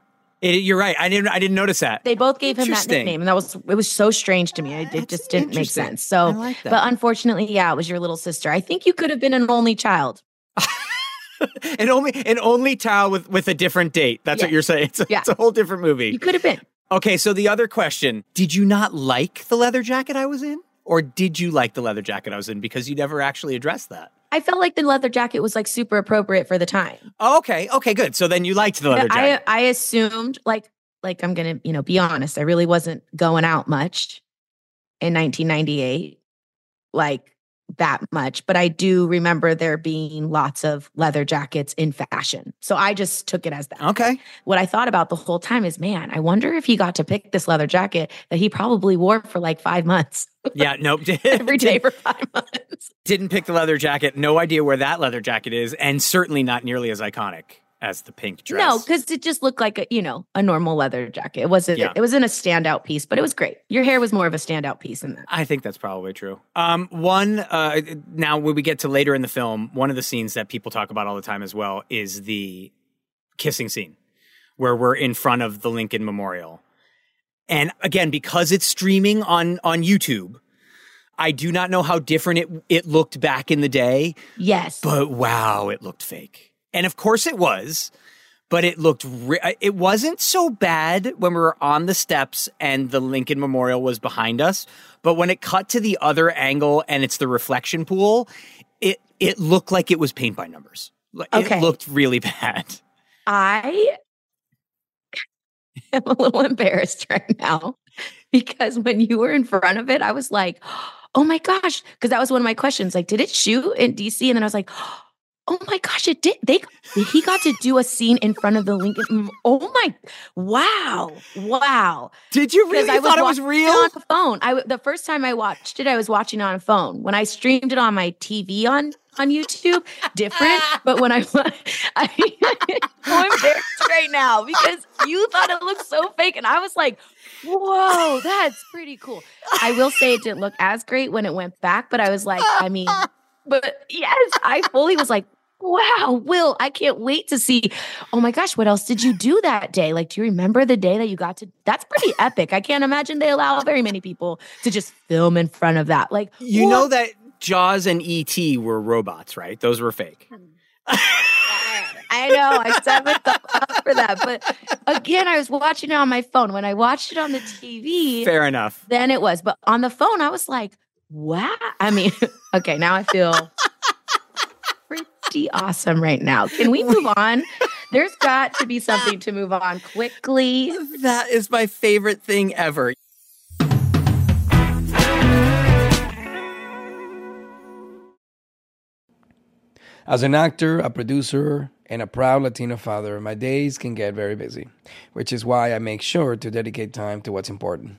It- you're right. I didn't. I didn't notice that. They both gave him that nickname, and that was it was so strange to me. It, it just didn't make sense. So, like but unfortunately, yeah, it was your little sister. I think you could have been an only child. (laughs) an only an only child with with a different date. That's what you're saying. (laughs) It's a, Yeah. it's a whole different movie. You could have been. Okay, so the other question: Did you not like the leather jacket I was in, or did you like the leather jacket I was in? Because you never actually addressed that. I felt like the leather jacket was like super appropriate for the time. Oh, okay, okay, good. So then you liked the leather I jacket. I assumed like like I'm gonna you know be honest. I really wasn't going out much in 1998, like that much. But I do remember there being lots of leather jackets in fashion, so I just took it as that. Okay. What I thought about the whole time is, man, I wonder if he got to pick this leather jacket that he probably wore for like five months (laughs) yeah, nope. (laughs) every day for five months. Didn't pick the leather jacket. No idea where that leather jacket is, and certainly not nearly as iconic as the pink dress. No, because it just looked like a you know a normal leather jacket. It wasn't. Yeah. It wasn't a standout piece, but it was great. Your hair was more of a standout piece than that. I think that's probably true. Um, one uh, now when we get to later in the film, one of the scenes that people talk about all the time as well is the kissing scene, where we're in front of the Lincoln Memorial, and again because it's streaming on on YouTube, I do not know how different it it looked back in the day. Yes, but wow, it looked fake, and of course it was. But it looked, re- uh, it wasn't so bad when we were on the steps and the Lincoln Memorial was behind us. But when it cut to the other angle and it's the reflection pool, it, it looked like it was paint by numbers. Like, Okay. It looked really (laughs) bad. I (laughs) am a little embarrassed right now because when you were in front of it, I was like, (gasps) "Oh my gosh!" Because that was one of my questions. Like, did it shoot in DC? And then I was like. Oh my gosh, it did. They he got to do a scene in front of the Lincoln. Oh my, wow, wow. Did you really? I thought it was real? on the phone. I the first time I watched it, I was watching it on a phone. When I streamed it on my TV on on YouTube, different. (laughs) but when I, I (laughs) I'm embarrassed right now because you thought it looked so fake, and I was like, "Whoa, that's pretty cool." I will say it didn't look as great when it went back, but I was like, I mean, but yes, I fully was like. Wow, Will, I can't wait to see. Oh my gosh, what else did you do that day? Like, do you remember the day that you got to? That's pretty epic. I can't imagine they allow very many people to just film in front of that. Like, You what? know that Jaws and E.T. were robots, right? Those were fake. Hmm. (laughs) I know. I set myself up for that. But again, I was watching it on my phone. When I watched it on the TV, Fair enough. then it was. But on the phone, I was like, wow. I mean, (laughs) okay, now I feel pretty awesome right now. Can we move on? There's got to be something to move on quickly. That is my favorite thing ever. As an actor, a producer, and a proud Latino father, my days can get very busy, which is why I make sure to dedicate time to what's important,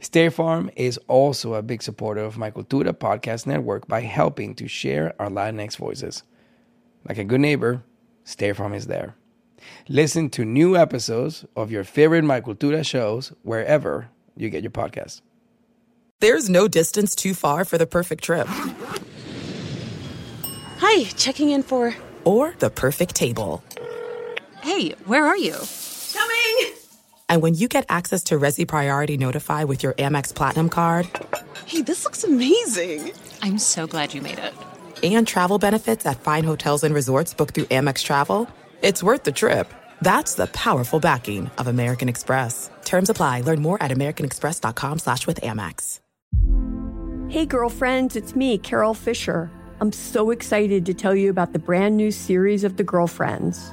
State Farm is also a big supporter of my Cultura podcast network by helping to share our Latinx voices. Like a good neighbor, State Farm is there. Listen to new episodes of your favorite My Cultura shows wherever you get your podcasts. There's no distance too far for the perfect trip. Hi, checking in for. Or the perfect table. Hey, where are you? And when you get access to Resy Priority Notify with your Amex Platinum card, Hey, this looks amazing. I'm so glad you made it. And travel benefits at fine hotels and resorts booked through Amex Travel. It's worth the trip. That's the powerful backing of American Express. Terms apply. Learn more at americanexpress.com slash with Amex. Hey, girlfriends, it's me, Carole Fisher. I'm so excited to tell you about the brand new series of The Girlfriends.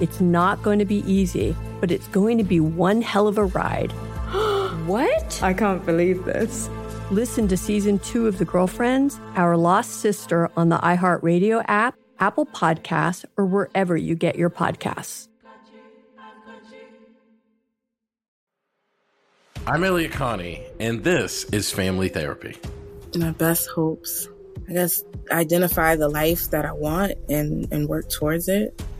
It's not going to be easy, but it's going to be one hell of a ride. (gasps) what? I can't believe this. Listen to season two of The Girlfriends, Our Lost Sister on the iHeartRadio app, Apple Podcasts, or wherever you get your podcasts. I'm Elliott Connie, and this is Family Therapy. My best hopes, I guess, identify the life that I want and, and work towards it.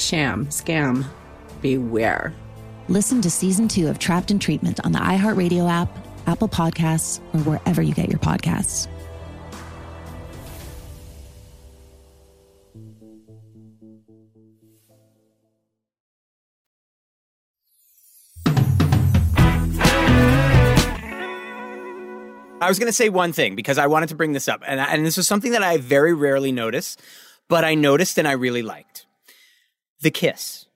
sham, scam, beware. Listen to season two of Trapped in Treatment on the iHeartRadio app, Apple Podcasts, or wherever you get your podcasts. I was going to say one thing because I wanted to bring this up, and, and this is something that I very rarely notice, but I noticed and I really liked the kiss.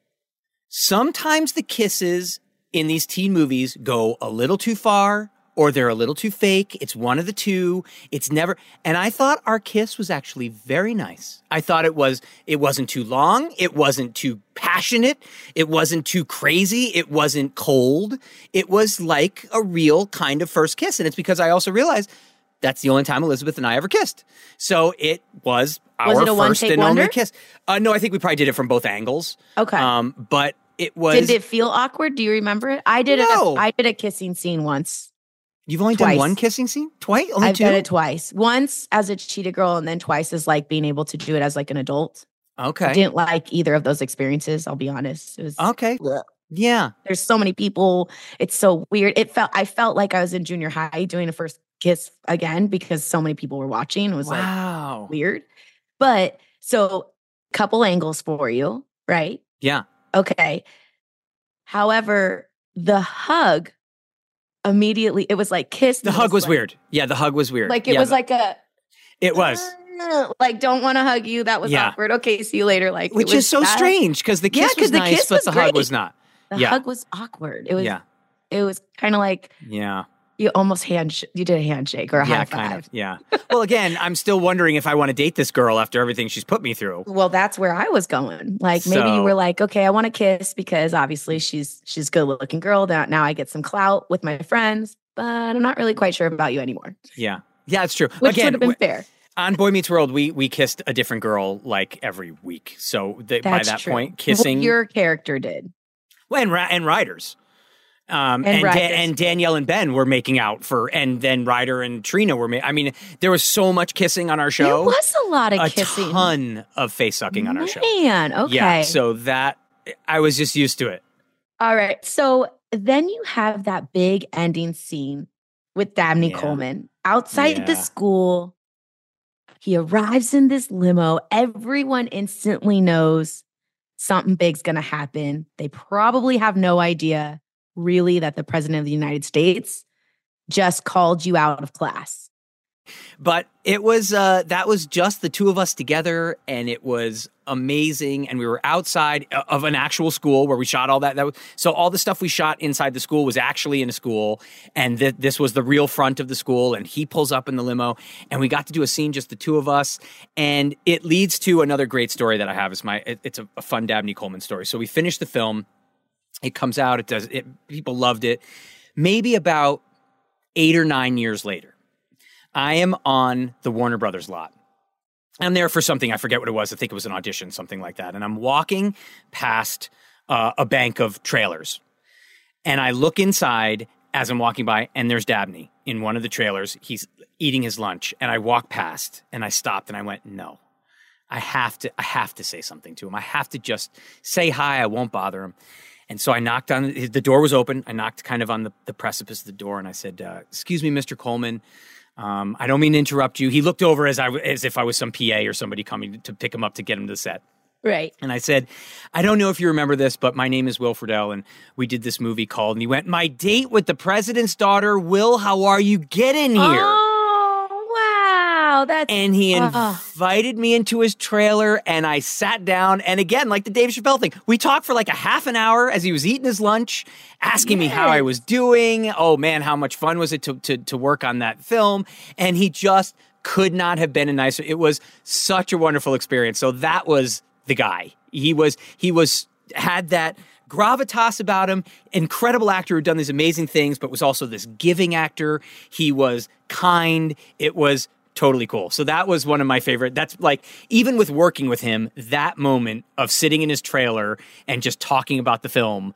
Sometimes the kisses in these teen movies go a little too far or they're a little too fake. It's one of the two. It's never, and I thought our kiss was actually very nice. I thought it was, it wasn't too long. It wasn't too passionate. It wasn't too crazy. It wasn't cold. It was like a real kind of first kiss. And it's because I also realized that's the only time Elisabeth and I ever kissed. So it was our Was it a first and only kiss. Uh, no, I think we probably did it from both angles. Okay. Um, but it was. Did it feel awkward? Do you remember it? I did No. it. I did a kissing scene once. You've only Twice. done one kissing scene? Twice? Only I've two? done it twice. Once as a cheetah girl, and then twice as like being able to do it as like an adult. Okay. I didn't like either of those experiences. I'll be honest. It was Okay. Yeah. There's so many people. It's so weird. It felt. I felt like I was in junior high doing a first kiss again because so many people were watching. It was Wow. like weird. But So, couple angles for you, right? Yeah. Okay. However, the hug immediately, it was like kiss. The hug was weird. Yeah, the hug was weird. Like it Yeah, was like a, it was. "Uh, like, don't want to hug you. That was Yeah. awkward. Okay, see you later. Like, Which is so strange because the kiss Yeah, was the nice, kiss but was the hug great. was not. The yeah. hug was awkward. It was, Yeah. it was kind of like Yeah. You almost hand, you did a handshake or a yeah, high five. kind of. Yeah. well, again, I'm still wondering if I want to date this girl after everything she's put me through. Well, that's where I was going. Like maybe you were like, okay, I want to kiss because obviously she's she's a good looking girl. Now, now I get some clout with my friends, but I'm not really quite sure about you anymore. Yeah. Yeah, it's true. Which again, would have been fair. on Boy Meets World, we we kissed a different girl like every week. So the, by that true. point, kissing your character did. Well, and and Riders. Um, And and, Da- and Danielle and Ben were making out for, and then Ryder and Trina were. Ma- I mean, there was so much kissing on our show. There was a lot of a kissing. ton of face sucking on our show. Man, okay. Yeah, so that I was just used to it. All right. So then you have that big ending scene with Dabney Yeah. Coleman outside the school. He arrives in this limo. Everyone instantly knows something big's going to happen. They probably have no idea, really, that the president of the United States just called you out of class. But it was uh, that was just the two of us together, and it was amazing. And we were outside of an actual school where we shot all that. that was, so all the stuff we shot inside the school was actually in a school, and th- this was the real front of the school. And he pulls up in the limo, and we got to do a scene just the two of us. And it leads to another great story that I have. It's my it- it's a, a fun Dabney Coleman story. So we finished the film. It comes out. It does. It people loved it. Maybe about eight or nine years later. I am on the Warner Brothers lot. I'm there for something. I forget what it was. I think it was an audition, something like that. And I'm walking past uh, a bank of trailers. And I look inside as I'm walking by, and there's Dabney in one of the trailers. He's eating his lunch. And I walk past and I stopped and I went, no. I have to, I have to say something to him. I have to just say hi. I won't bother him. And so I knocked on the door was open. I knocked kind of on the, the precipice of the door and I said, uh, "Excuse me, Mr. Coleman. Um, I don't mean to interrupt you." He looked over as I as if I was some PA or somebody coming to pick him up to get him to the set. Right. And I said, I don't know if you remember this, but my name is Will Friedle, and we did this movie called. And he went, My date with the president's daughter, Will, how are you getting here? Oh, wow. That's and he Ah. invited me into his trailer, and I sat down. And again, like the Dave Chappelle thing, we talked for like a half an hour as he was eating his lunch, asking me how I was doing. Oh man, how much fun was it to, to, to work on that film? And he just could not have been a nicer. It was such a wonderful experience. So that was the guy. He was, he was, had that gravitas about him. Incredible actor who'd done these amazing things, but was also this giving actor. He was kind. It was totally cool. So that was one of my favorite. That's like even with working with him, that moment of sitting in his trailer and just talking about the film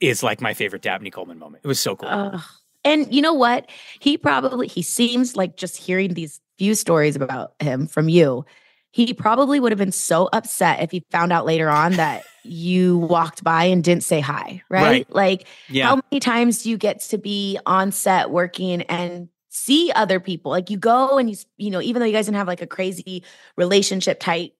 is like my favorite Dabney Coleman moment. It was so cool. Ugh. And you know what? He probably he seems like just hearing these few stories about him from you. He probably would have been so upset if he found out later on that (laughs) you walked by and didn't say hi, right? Right. Like Yeah. how many times do you get to be on set working and see other people? Like you go and you you know, even though you guys didn't have like a crazy relationship type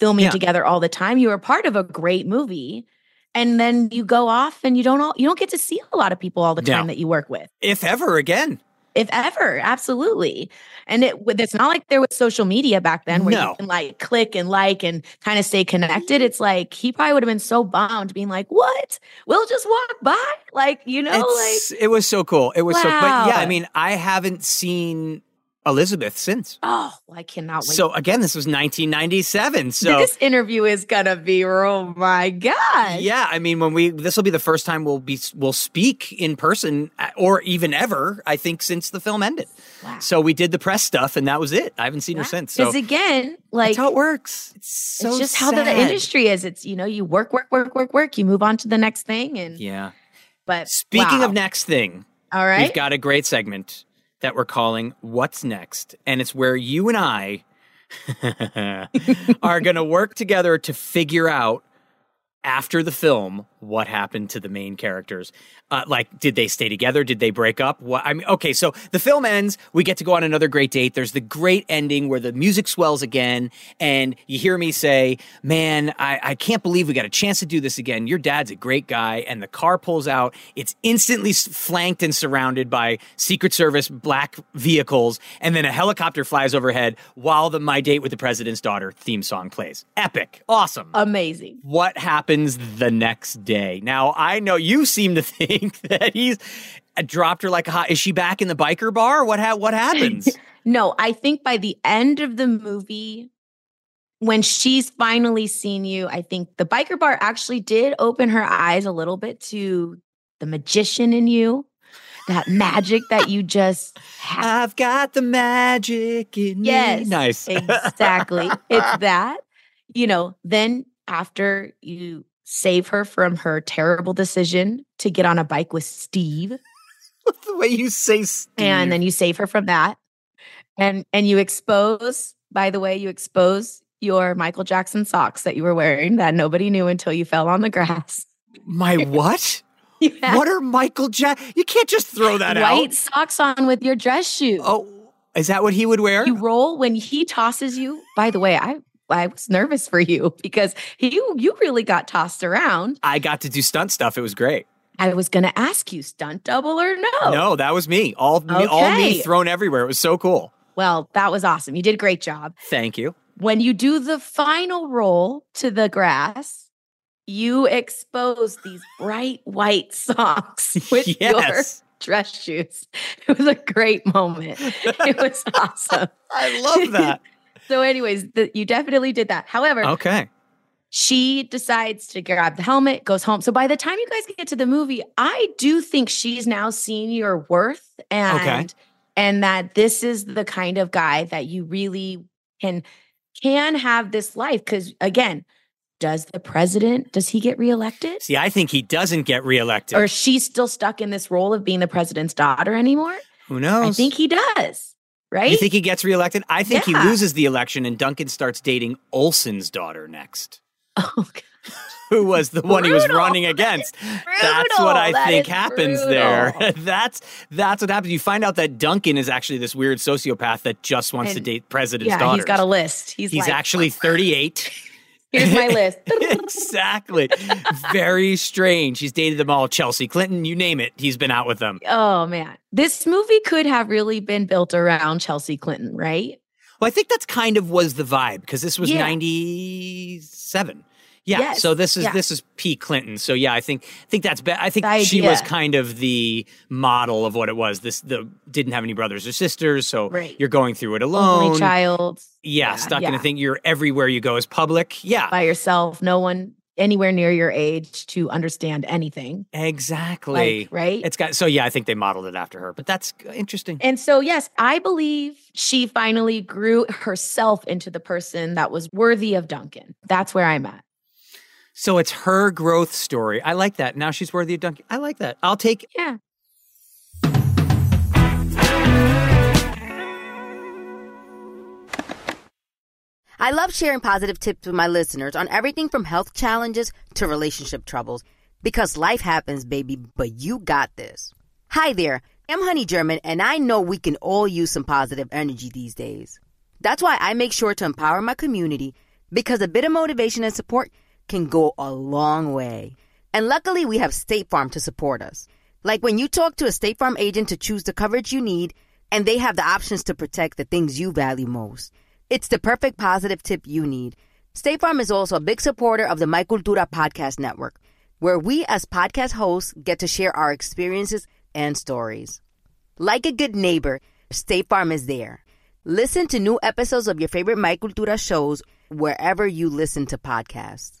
filming Yeah. together all the time, you were part of a great movie. And then you go off and you don't all, you don't get to see a lot of people all the No. time that you work with if ever again. If ever absolutely. And it it's not like there was social media back then where No. you can like click and like and kind of stay connected. Mm-hmm. It's like he probably would have been so bummed being like what? We'll just walk by? Like you know It's- it was so cool. It was so, but yeah, I mean, I haven't seen Elisabeth since. oh i cannot wait So again, this was 1997. So this interview is gonna be oh my god yeah, I mean, when we this will be the first time we'll be we'll speak in person uh, or even ever. I think since the film ended. So we did the press stuff, and that was it. I haven't seen her since. So because again like that's how it works it's so it's just how the sad. industry is it's you know you work work work work work you move on to the next thing and yeah. but Speaking wow. of next thing, all right we've got a great segment that we're calling "What's Next," and it's where you and I (laughs) are going to work together to figure out after the film what happened to the main characters. Uh, like, did they stay together? Did they break up? What I mean, okay, so the film ends. We get to go on another great date. There's the great ending where the music swells again, and you hear me say, "Man, I, I can't believe we got a chance to do this again." Your dad's a great guy, and the car pulls out. It's instantly flanked and surrounded by Secret Service black vehicles, and then a helicopter flies overhead while the "My Date with the President's Daughter" theme song plays. Epic, awesome, amazing. What happens the next day? Now I know you seem to (laughs) think that he's dropped her like a hot. Is she back in the biker bar? What ha- what happens? (laughs) No, I think by the end of the movie, when she's finally seen you, I think the biker bar actually did open her eyes a little bit to the magician in you, that magic that you just have. I've got the magic in Yes, me. Nice. (laughs) exactly. It's that. You know, then after you save her from her terrible decision to get on a bike with Steve, (laughs) the way you say Steve. and then you save her from that and and you expose by the way you expose your michael jackson socks that you were wearing that nobody knew until you fell on the grass My (laughs) what? What are Michael Jack? You can't just throw that white out. White socks on with your dress shoes oh is that what he would wear you roll when he tosses you by the way i i was nervous for you (laughs) because you you really got tossed around I got to do stunt stuff. It was great. i was going to ask you stunt double or no No, that was me. All me, all me thrown everywhere. It was so cool. well that was awesome you did a great job Thank you. when you do the final roll to the grass, you expose these bright white (laughs) socks (laughs) with Yes. your dress shoes. It was a great moment. It was awesome. I love that. So, anyways, the, you definitely did that. However, Okay. she decides to grab the helmet, goes home. So by the time you guys get to the movie, I do think she's now seen your worth and Okay. and that this is the kind of guy that you really can can have this life cuz again, does the president does he get reelected? See, I think he doesn't get reelected. Or is she still stuck in this role of being the president's daughter anymore? Who knows? I think he does. Right? You think he gets reelected? I think Yeah. he loses the election and Duncan starts dating Olson's daughter next. (laughs) Oh, (laughs) Who was the one he was running against? (laughs) That's what I That think happens there. that's that's what happens. You find out that Duncan is actually this weird sociopath that just wants to date president's yeah, daughters. he's got a list. He's, He's like, actually 38. Here's my list. (laughs) exactly. Very strange. He's dated them all. Chelsea Clinton, you name it. He's been out with them. Oh man. This movie could have really been built around Chelsea Clinton, right? Well, I think that's kind of was the vibe because this was Yeah. 97. Yeah, Yes, so this is yeah. this is P. Clinton. So yeah, I think I think that's be- I think The she was kind of the model of what it was. This the didn't have any brothers or sisters, so Right. you're going through it alone. Only child Yeah, Yeah, stuck in a thing. You're everywhere you go is public. Yeah, by yourself, no one anywhere near your age to understand anything. exactly. Like, right? It's got so yeah. I think they modeled it after her, but that's interesting. And so, yes, I believe she finally grew herself into the person that was worthy of Duncan. That's where I'm at. So it's her growth story. I like that. Now she's worthy of Duncan. I like that. I'll take Yeah. I love sharing positive tips with my listeners on everything from health challenges to relationship troubles. Because life happens, baby, but you got this. Hi there, I'm Honey German, and I know we can all use some positive energy these days. That's why I make sure to empower my community because a bit of motivation and support can go a long way. And luckily, we have State Farm to support us. Like when you talk to a State Farm agent to choose the coverage you need, and they have the options to protect the things you value most. It's the perfect positive tip you need. State Farm is also a big supporter of the My Cultura podcast network, where we as podcast hosts get to share our experiences and stories. Like a good neighbor, State Farm is there. Listen to new episodes of your favorite My Cultura shows wherever you listen to podcasts.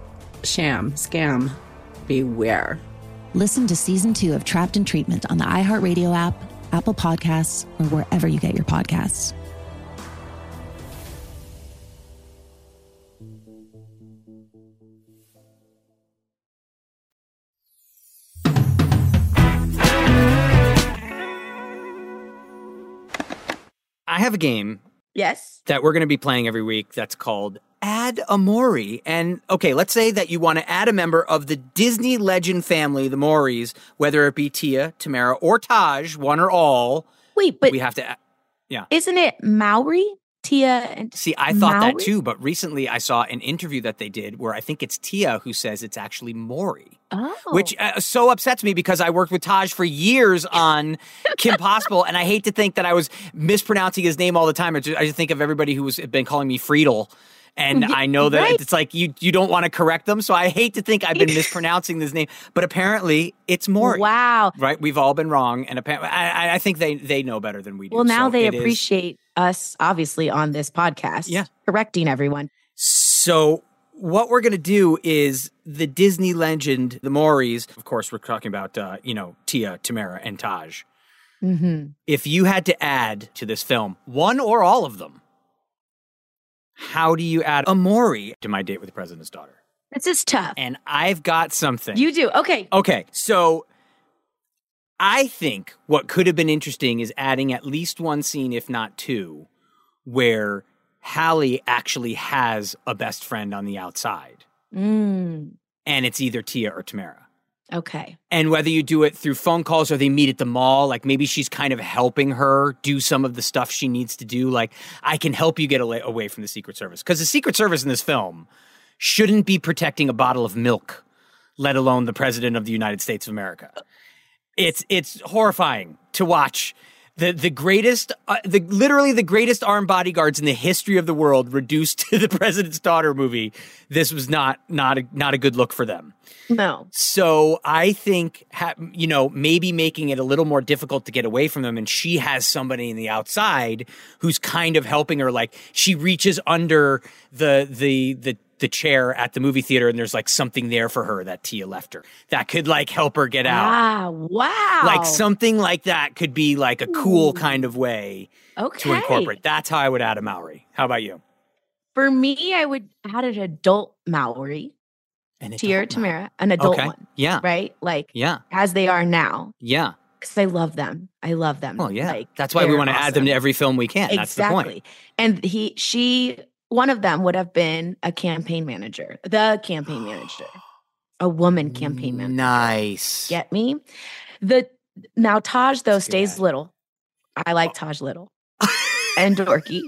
sham, scam, beware. Listen to season two of Trapped in Treatment on the iHeartRadio app, Apple Podcasts, or wherever you get your podcasts. I have a game Yes. that we're going to be playing every week that's called Add a Mowry. And okay, let's say that you want to add a member of the Disney legend family, the Mowrys, whether it be Tia, Tamera, or Tahj, one or all. Wait, but we have to. Yeah. Isn't it Maori? Tia and See, I thought that too, but recently I saw an interview that they did where I think it's Tia who says it's actually Mowry. Oh. Which uh, so upsets me because I worked with Tahj for years (laughs) on Kim Possible, and I hate to think that I was mispronouncing his name all the time. I just, I just think of everybody who has been calling me Friedel, and I know that right. it's like you you don't want to correct them, so I hate to think I've been (laughs) mispronouncing this name, but apparently it's Mowry. Wow. Right, we've all been wrong, and apparently I, I- think they they know better than we do. Well, now so they it is- appreciate us, obviously, on this podcast. Yeah. Correcting everyone. So what we're gonna do is the Disney legend, the Mowrys. Of course, we're talking about uh, you know Tia, Tamera, and Tahj. Mm-hmm. If you had to add to this film one or all of them, how do you add a Mowry to my date with the president's daughter? This is tough. And I've got something. You do. Okay. Okay, so I think what could have been interesting is adding at least one scene, if not two, where Hallie actually has a best friend on the outside. Mm, and it's either Tia or Tamera. Okay. And whether you do it through phone calls or they meet at the mall, like maybe she's kind of helping her do some of the stuff she needs to do. Like, I can help you get away, from the Secret Service. Because the Secret Service in this film shouldn't be protecting a bottle of milk, let alone the President of the United States of America. It's it's horrifying to watch the the greatest, uh, the literally the greatest armed bodyguards in the history of the world reduced to the (laughs) President's daughter movie. This was not not a, not a good look for them. No. So I think, ha- you know, maybe making it a little more difficult to get away from them. And she has somebody in the outside who's kind of helping her. Like she reaches under the, the, the, the chair at the movie theater and there's like something there for her that Tia left her that could like help her get out. Wow. Wow. Like something like that could be like a cool kind of way Okay. to incorporate. That's how I would add a Maori. How about you? For me, I would add an adult Maori. An Tia or Tamera, an adult Okay. one. Yeah. Right? Like Yeah. as they are now. Yeah. Because I love them. I love them. Oh yeah. Like, That's why we want to add them to every film we can. That's the point. And he, she, one of them would have been a campaign manager, the campaign manager, a woman campaign manager. Nice. Get me? The now Tahj though stays little. I like Tahj Little (laughs) and dorky.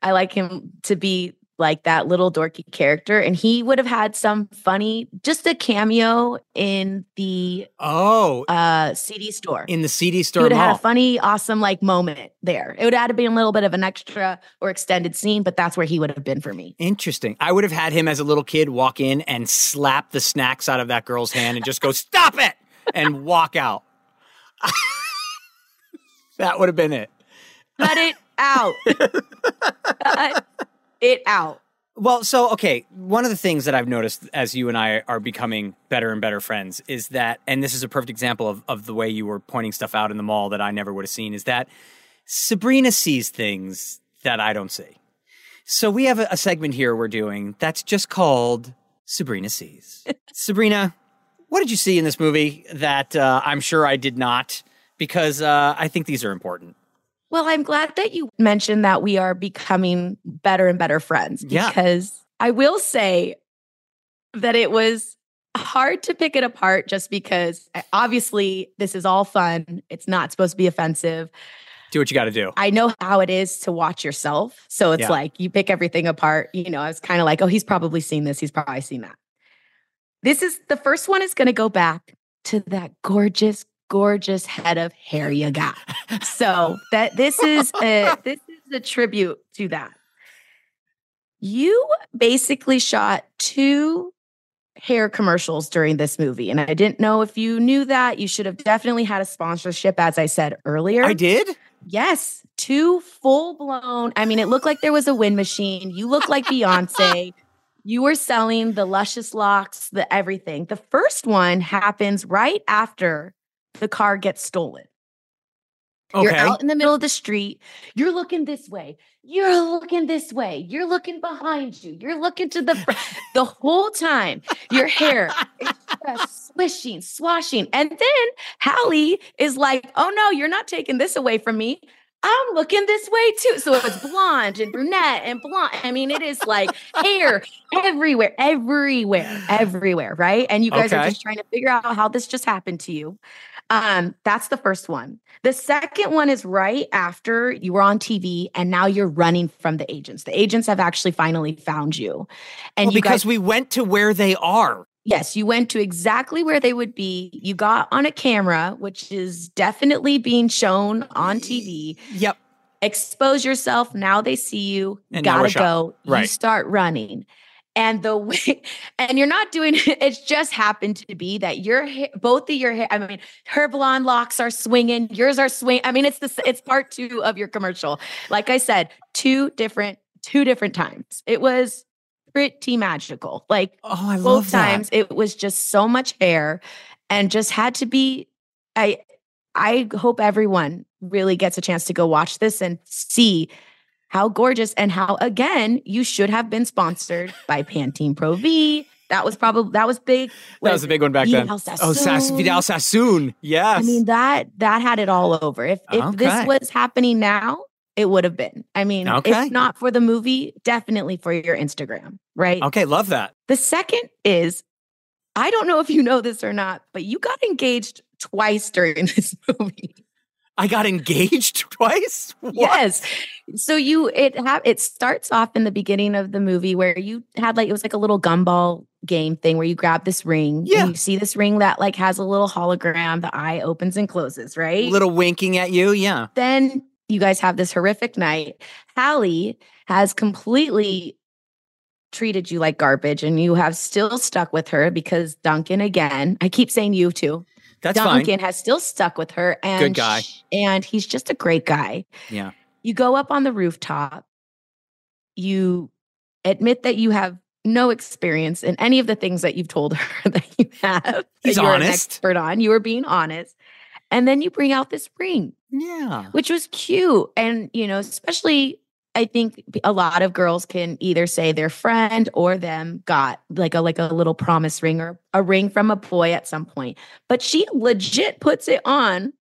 I like him to be like that little dorky character, and he would have had some funny, just a cameo in the Oh, uh CD store. in the CD He store would have had a funny, awesome like moment there. It would have had to be a little bit of an extra or extended scene, but that's where he would have been for me. Interesting. I would have had him as a little kid walk in and slap the snacks out of that girl's hand and just go, "Stop it!" and walk out. (laughs) that would have been it. Cut it out. (laughs) It out. Well, so okay, one of the things that I've noticed as you and I are becoming better and better friends is that, and this is a perfect example of, of the way you were pointing stuff out in the mall that I never would have seen, is that Sabrina sees things that I don't see. So we have a, a segment here we're doing that's just called Sabrina Sees. (laughs) Sabrina, what did you see in this movie that uh, I'm sure I did not? Because uh, I think these are important. Well, I'm glad that you mentioned that we are becoming better and better friends Yeah. because I will say that it was hard to pick it apart just because I- obviously this is all fun. It's not supposed to be offensive. Do what you got to do. I know how it is to watch yourself. So it's Yeah. like you pick everything apart. You know, I was kind of like, oh, he's probably seen this. He's probably seen that. This is the first one is going to go back to that gorgeous, gorgeous head of hair you got. (laughs) so that this is a this is a tribute to that. You basically shot two hair commercials during this movie. And I didn't know if you knew that. You should have definitely had a sponsorship, as I said earlier. I did? Yes, two full blown. I mean, it looked like there was a wind machine. You look like Beyonce. (laughs) You were selling the luscious locks, the everything. The first one happens right after the car gets stolen. You're out in the middle of the street. You're looking this way. You're looking this way. You're looking behind you. You're looking to the front. (laughs) the whole time. Your hair is just (laughs) swishing, swashing. And then Hallie is like, oh no, you're not taking this away from me. I'm looking this way too. So if it's blonde and brunette and blonde. I mean, it is like hair everywhere, everywhere, everywhere, right? And you guys are just trying to figure out how this just happened to you. Um, that's the first one. The second one is right after you were on TV and now you're running from the agents. The agents have actually finally found you. And well, you because guys, we went to where they are. Yes, you went to exactly where they would be. You got on a camera, which is definitely being shown on TV. Yep. Expose yourself. Now they see you. And Gotta go. You start running. And the way, (laughs) and you're not doing (laughs) it, it's just happened to be that your hair, both of your hair, I mean, her blonde locks are swinging, yours are swing. I mean, it's the, it's part two of your commercial. Like I said, two different, two different times. It was pretty magical. Like Oh, I both love that. times it was just so much hair and just had to be i i hope everyone really gets a chance to go watch this and see how gorgeous and how again you should have been sponsored by pantene pro v that was probably that was big That was a big one back then. Vidal Oh, Sass- Sassoon. Vidal Sassoon. Yes. i mean that that had it all over if if Okay. this was happening now it would have been i mean Okay. if not for the movie definitely for your instagram right? Okay, love that. The second is I don't know if you know this or not, but you got engaged twice during (laughs) this movie. I got engaged (laughs) twice? What? Yes. So you it ha- it starts off in the beginning of the movie where you had like it was like a little gumball game thing where you grab this ring Yeah. and you see this ring that like has a little hologram, the eye opens and closes, right? A little winking at you, yeah. then you guys have this horrific night. Hallie has completely treated you like garbage and you have still stuck with her because Duncan again, I keep saying you too. That's fine. Duncan has still stuck with her and Good guy. and he's just a great guy. Yeah. You go up on the rooftop. You admit that you have no experience in any of the things that you've told (laughs) her that you have. that He's you're an honest. expert on. You were being honest. And then you bring out this ring Yeah. which was cute. And, you know, especially I think a lot of girls can either say their friend or them got like a like a little promise ring or a ring from a boy at some point. But she legit puts it on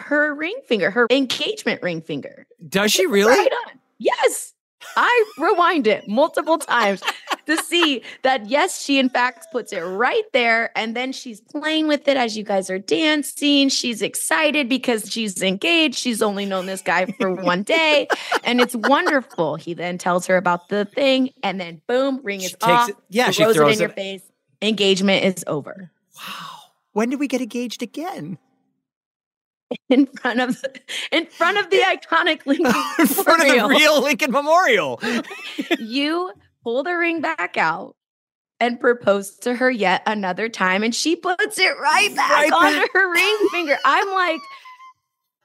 her ring finger, her engagement ring finger. Does she really? Right on. Yes. I rewind it multiple times to see that yes, she in fact puts it right there. And then she's playing with it as you guys are dancing. She's excited because she's engaged. She's only known this guy for one day. And it's wonderful. He then tells her about the thing, and then boom, ring is takes off. it- yeah, she throws it in your face. Engagement is over. Wow. When did we get engaged again? (laughs) In front of the, in front of the iconic Lincoln In front of the real Lincoln Memorial. (laughs) you pull the ring back out and propose to her yet another time, and she puts it right back Right onto back. her ring finger. I'm like,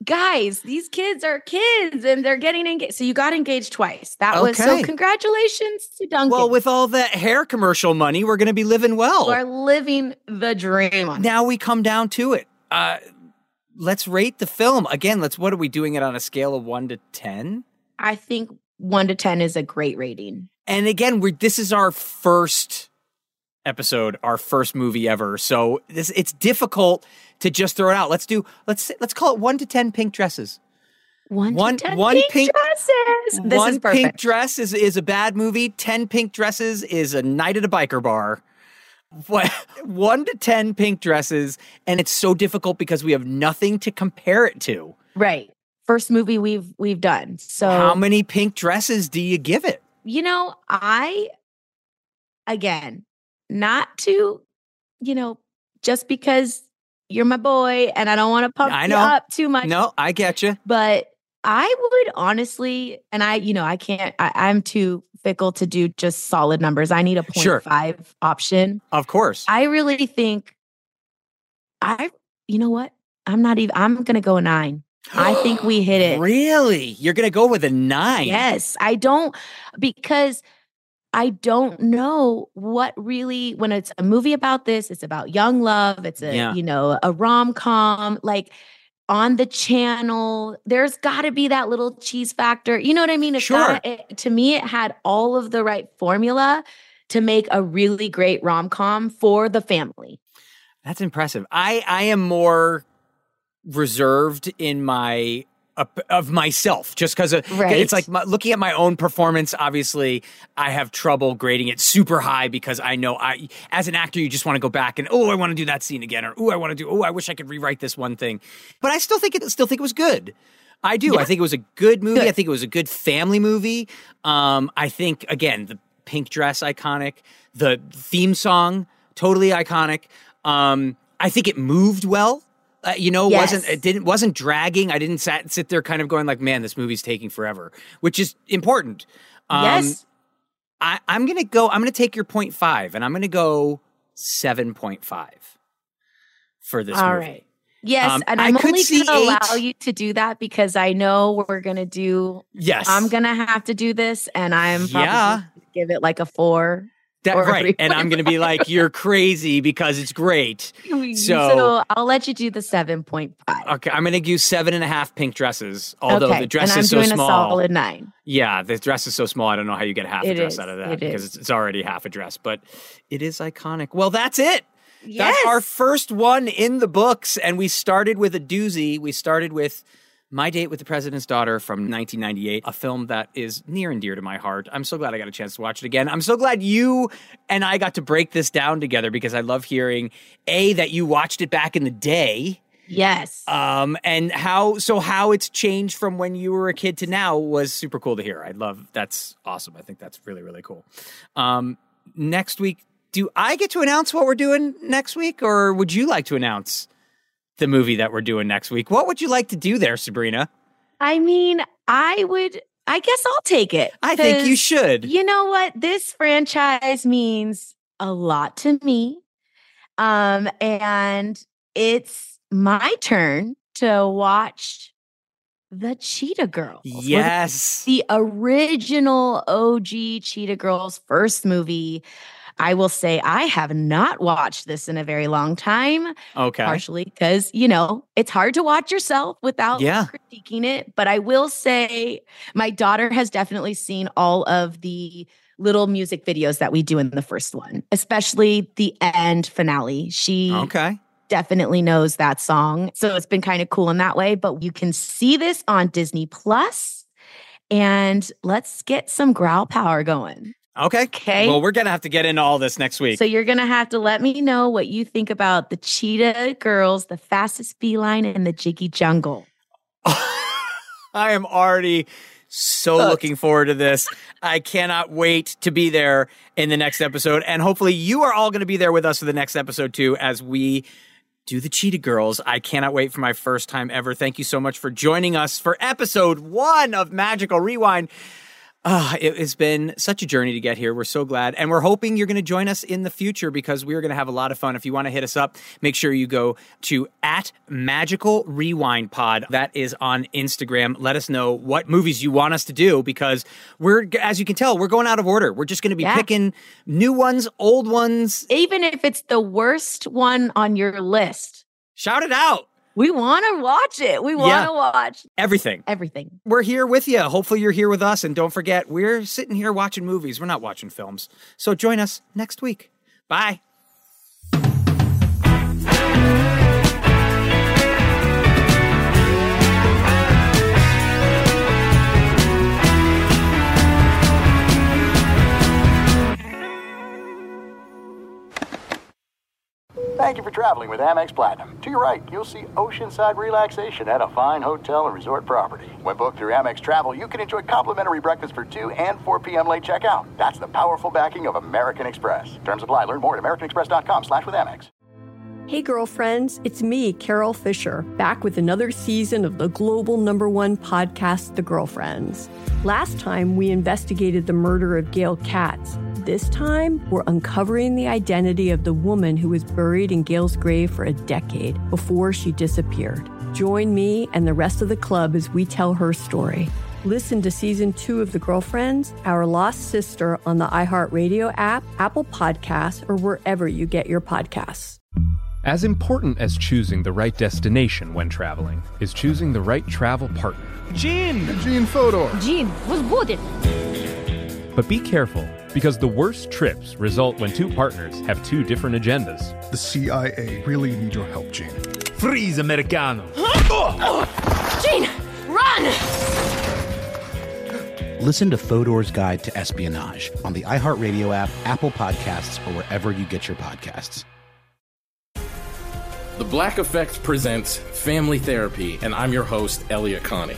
guys, these kids are kids and they're getting engaged. So you got engaged twice. That was so congratulations to Duncan. Well, with all that hair commercial money, we're going to be living well. We're living the dream. Now we come down to it. Uh, let's rate the film again. Let's. What are we doing it on a scale of one to ten? I think one to ten is a great rating. And again, we this is our first episode, our first movie ever. So this it's difficult to just throw it out. Let's do let's let's call it one to ten pink dresses. One, One- to 10 pink, pink- dresses. This one is perfect. pink dress is is a bad movie. Ten pink dresses is a night at a biker bar. What (laughs) one to ten pink dresses, and it's so difficult because we have nothing to compare it to. right. First movie we've we've done. So How many pink dresses do you give it? You know, I again, not to, you know, just because you're my boy and I don't want to pump I know. you up too much. No, I get you. But I would honestly, and I, you know, I can't, I, I'm too fickle to do just solid numbers. I need a Sure. 0.5 option. Of course. I really think I, you know what? I'm not even, I'm going to go a nine. I think we hit it. Really? You're gonna go with a nine? Yes, I don't because I don't know what really when it's a movie about this, it's about young love, it's a Yeah. you know, a rom-com like on the channel, there's got to be that little cheese factor. You know what I mean? It's Sure. gotta- it- to me, it had all of the right formula to make a really great rom-com for the family. That's impressive. I I am more reserved in my of myself just because Right. it's like my, looking at my own performance obviously i have trouble grading it super high because i know i as an actor you just want to go back and oh i want to do that scene again or oh i want to do oh i wish i could rewrite this one thing but i still think it still think it was good I do. I think it was a good movie. I think it was a good family movie. Um, I think again the pink dress iconic, the theme song totally iconic. Um, I think it moved well. Uh, you know, Yes. wasn't it didn't wasn't dragging. I didn't sat, sit there kind of going like, man, this movie's taking forever, which is important. Um, Yes. I, I'm gonna go. I'm gonna take your point five, and I'm gonna go seven point five for this All movie. right. Yes, Um, and I'm only going to allow you to do that because I know we're going to do. Yes. I'm going to have to do this, and I'm probably Yeah. gonna give it like a four. That, a right. And I'm going to be like, you're crazy because it's great. (laughs) So, So, I'll let you do the seven point five. okay, I'm going to use seven and a half pink dresses, although okay. the dress and I'm is so doing small. a solid nine. Yeah, the dress is so small. I don't know how you get half a It dress is, out of that it because it's, it's already half a dress, but it is iconic. Well, that's it. Yes. That's our first one in the books. And we started with a doozy. We started with My Date with the President's Daughter from 1998, a film that is near and dear to my heart. I'm so glad I got a chance to watch it again. I'm so glad you and I got to break this down together because I love hearing A, that you watched it back in the day. Yes. Um, and how, so how it's changed from when you were a kid to now was super cool to hear. I love, that's awesome. I think that's really, really cool. Um, next week, do I get to announce what we're doing next week or would you like to announce? The movie that we're doing next week. What would you like to do there, Sabrina? I mean, I would, I guess I'll take it. I think you should. You know what? This franchise means a lot to me. Um, and it's my turn to watch the Cheetah Girls. Yes. The original OG Cheetah Girls first movie. I will say I have not watched this in a very long time. Okay. Partially because, you know, it's hard to watch yourself without Yeah. critiquing it. But I will say my daughter has definitely seen all of the little music videos that we do in the first one, especially the end finale. She Okay. definitely knows that song. So it's been kind of cool in that way. But you can see this on Disney Plus. And let's get some growl power going. Okay. Okay. Well, we're going to have to get into all this next week. So you're gonna have to let me know what you think about the cheetah girls, the fastest feline in the jiggy jungle. (laughs) I am already so looking forward to this. I cannot wait to be there in the next episode. And hopefully, you are all going to be there with us for the next episode, too, as we do the Cheetah Girls. I cannot wait for my first time ever. Thank you so much for joining us for episode one of Magical Rewind. Ah, it has been such a journey to get here. We're so glad. And we're hoping you're going to join us in the future because we're going to have a lot of fun. If you want to hit us up, make sure you go to at Magical Rewind Pod. That is on Instagram. Let us know what movies you want us to do because we're, as you can tell, we're going out of order. We're just going to be Yeah. picking new ones, old ones. Even if it's the worst one on your list, shout it out. We want to watch it. We want Yeah. to watch Everything. everything. We're here with you. Hopefully, you're here with us. And don't forget, we're sitting here watching movies. We're not watching films. So join us next week. Bye. Thank you for traveling with Amex Platinum. To your right, you'll see oceanside relaxation at a fine hotel and resort property. When booked through Amex Travel, you can enjoy complimentary breakfast for 2 and 4 p.m. late checkout. That's the powerful backing of American Express. Terms apply. Learn more at americanexpress.com slash with Amex. Hey, girlfriends, it's me, Carole Fisher, back with another season of the global number one podcast, The Girlfriends. Last time, we investigated the murder of Gail Katz. This time, we're uncovering the identity of the woman who was buried in Gail's grave for a decade before she disappeared. Join me and the rest of the club as we tell her story. Listen to season two of The Girlfriends, Our Lost Sister on the iHeartRadio app, Apple Podcasts, or wherever you get your podcasts. As important as choosing the right destination when traveling is choosing the right travel partner. Gene! Gene Fodor! Gene, was good. But be careful, because the worst trips result when two partners have two different agendas. The CIA really need your help, Gene. Freeze, Americano! (gasps) Gene, run! Listen to Fodor's Guide to Espionage on the iHeartRadio app, Apple Podcasts, or wherever you get your podcasts. The Black Effect presents Family Therapy, and I'm your host, Elliott Connie.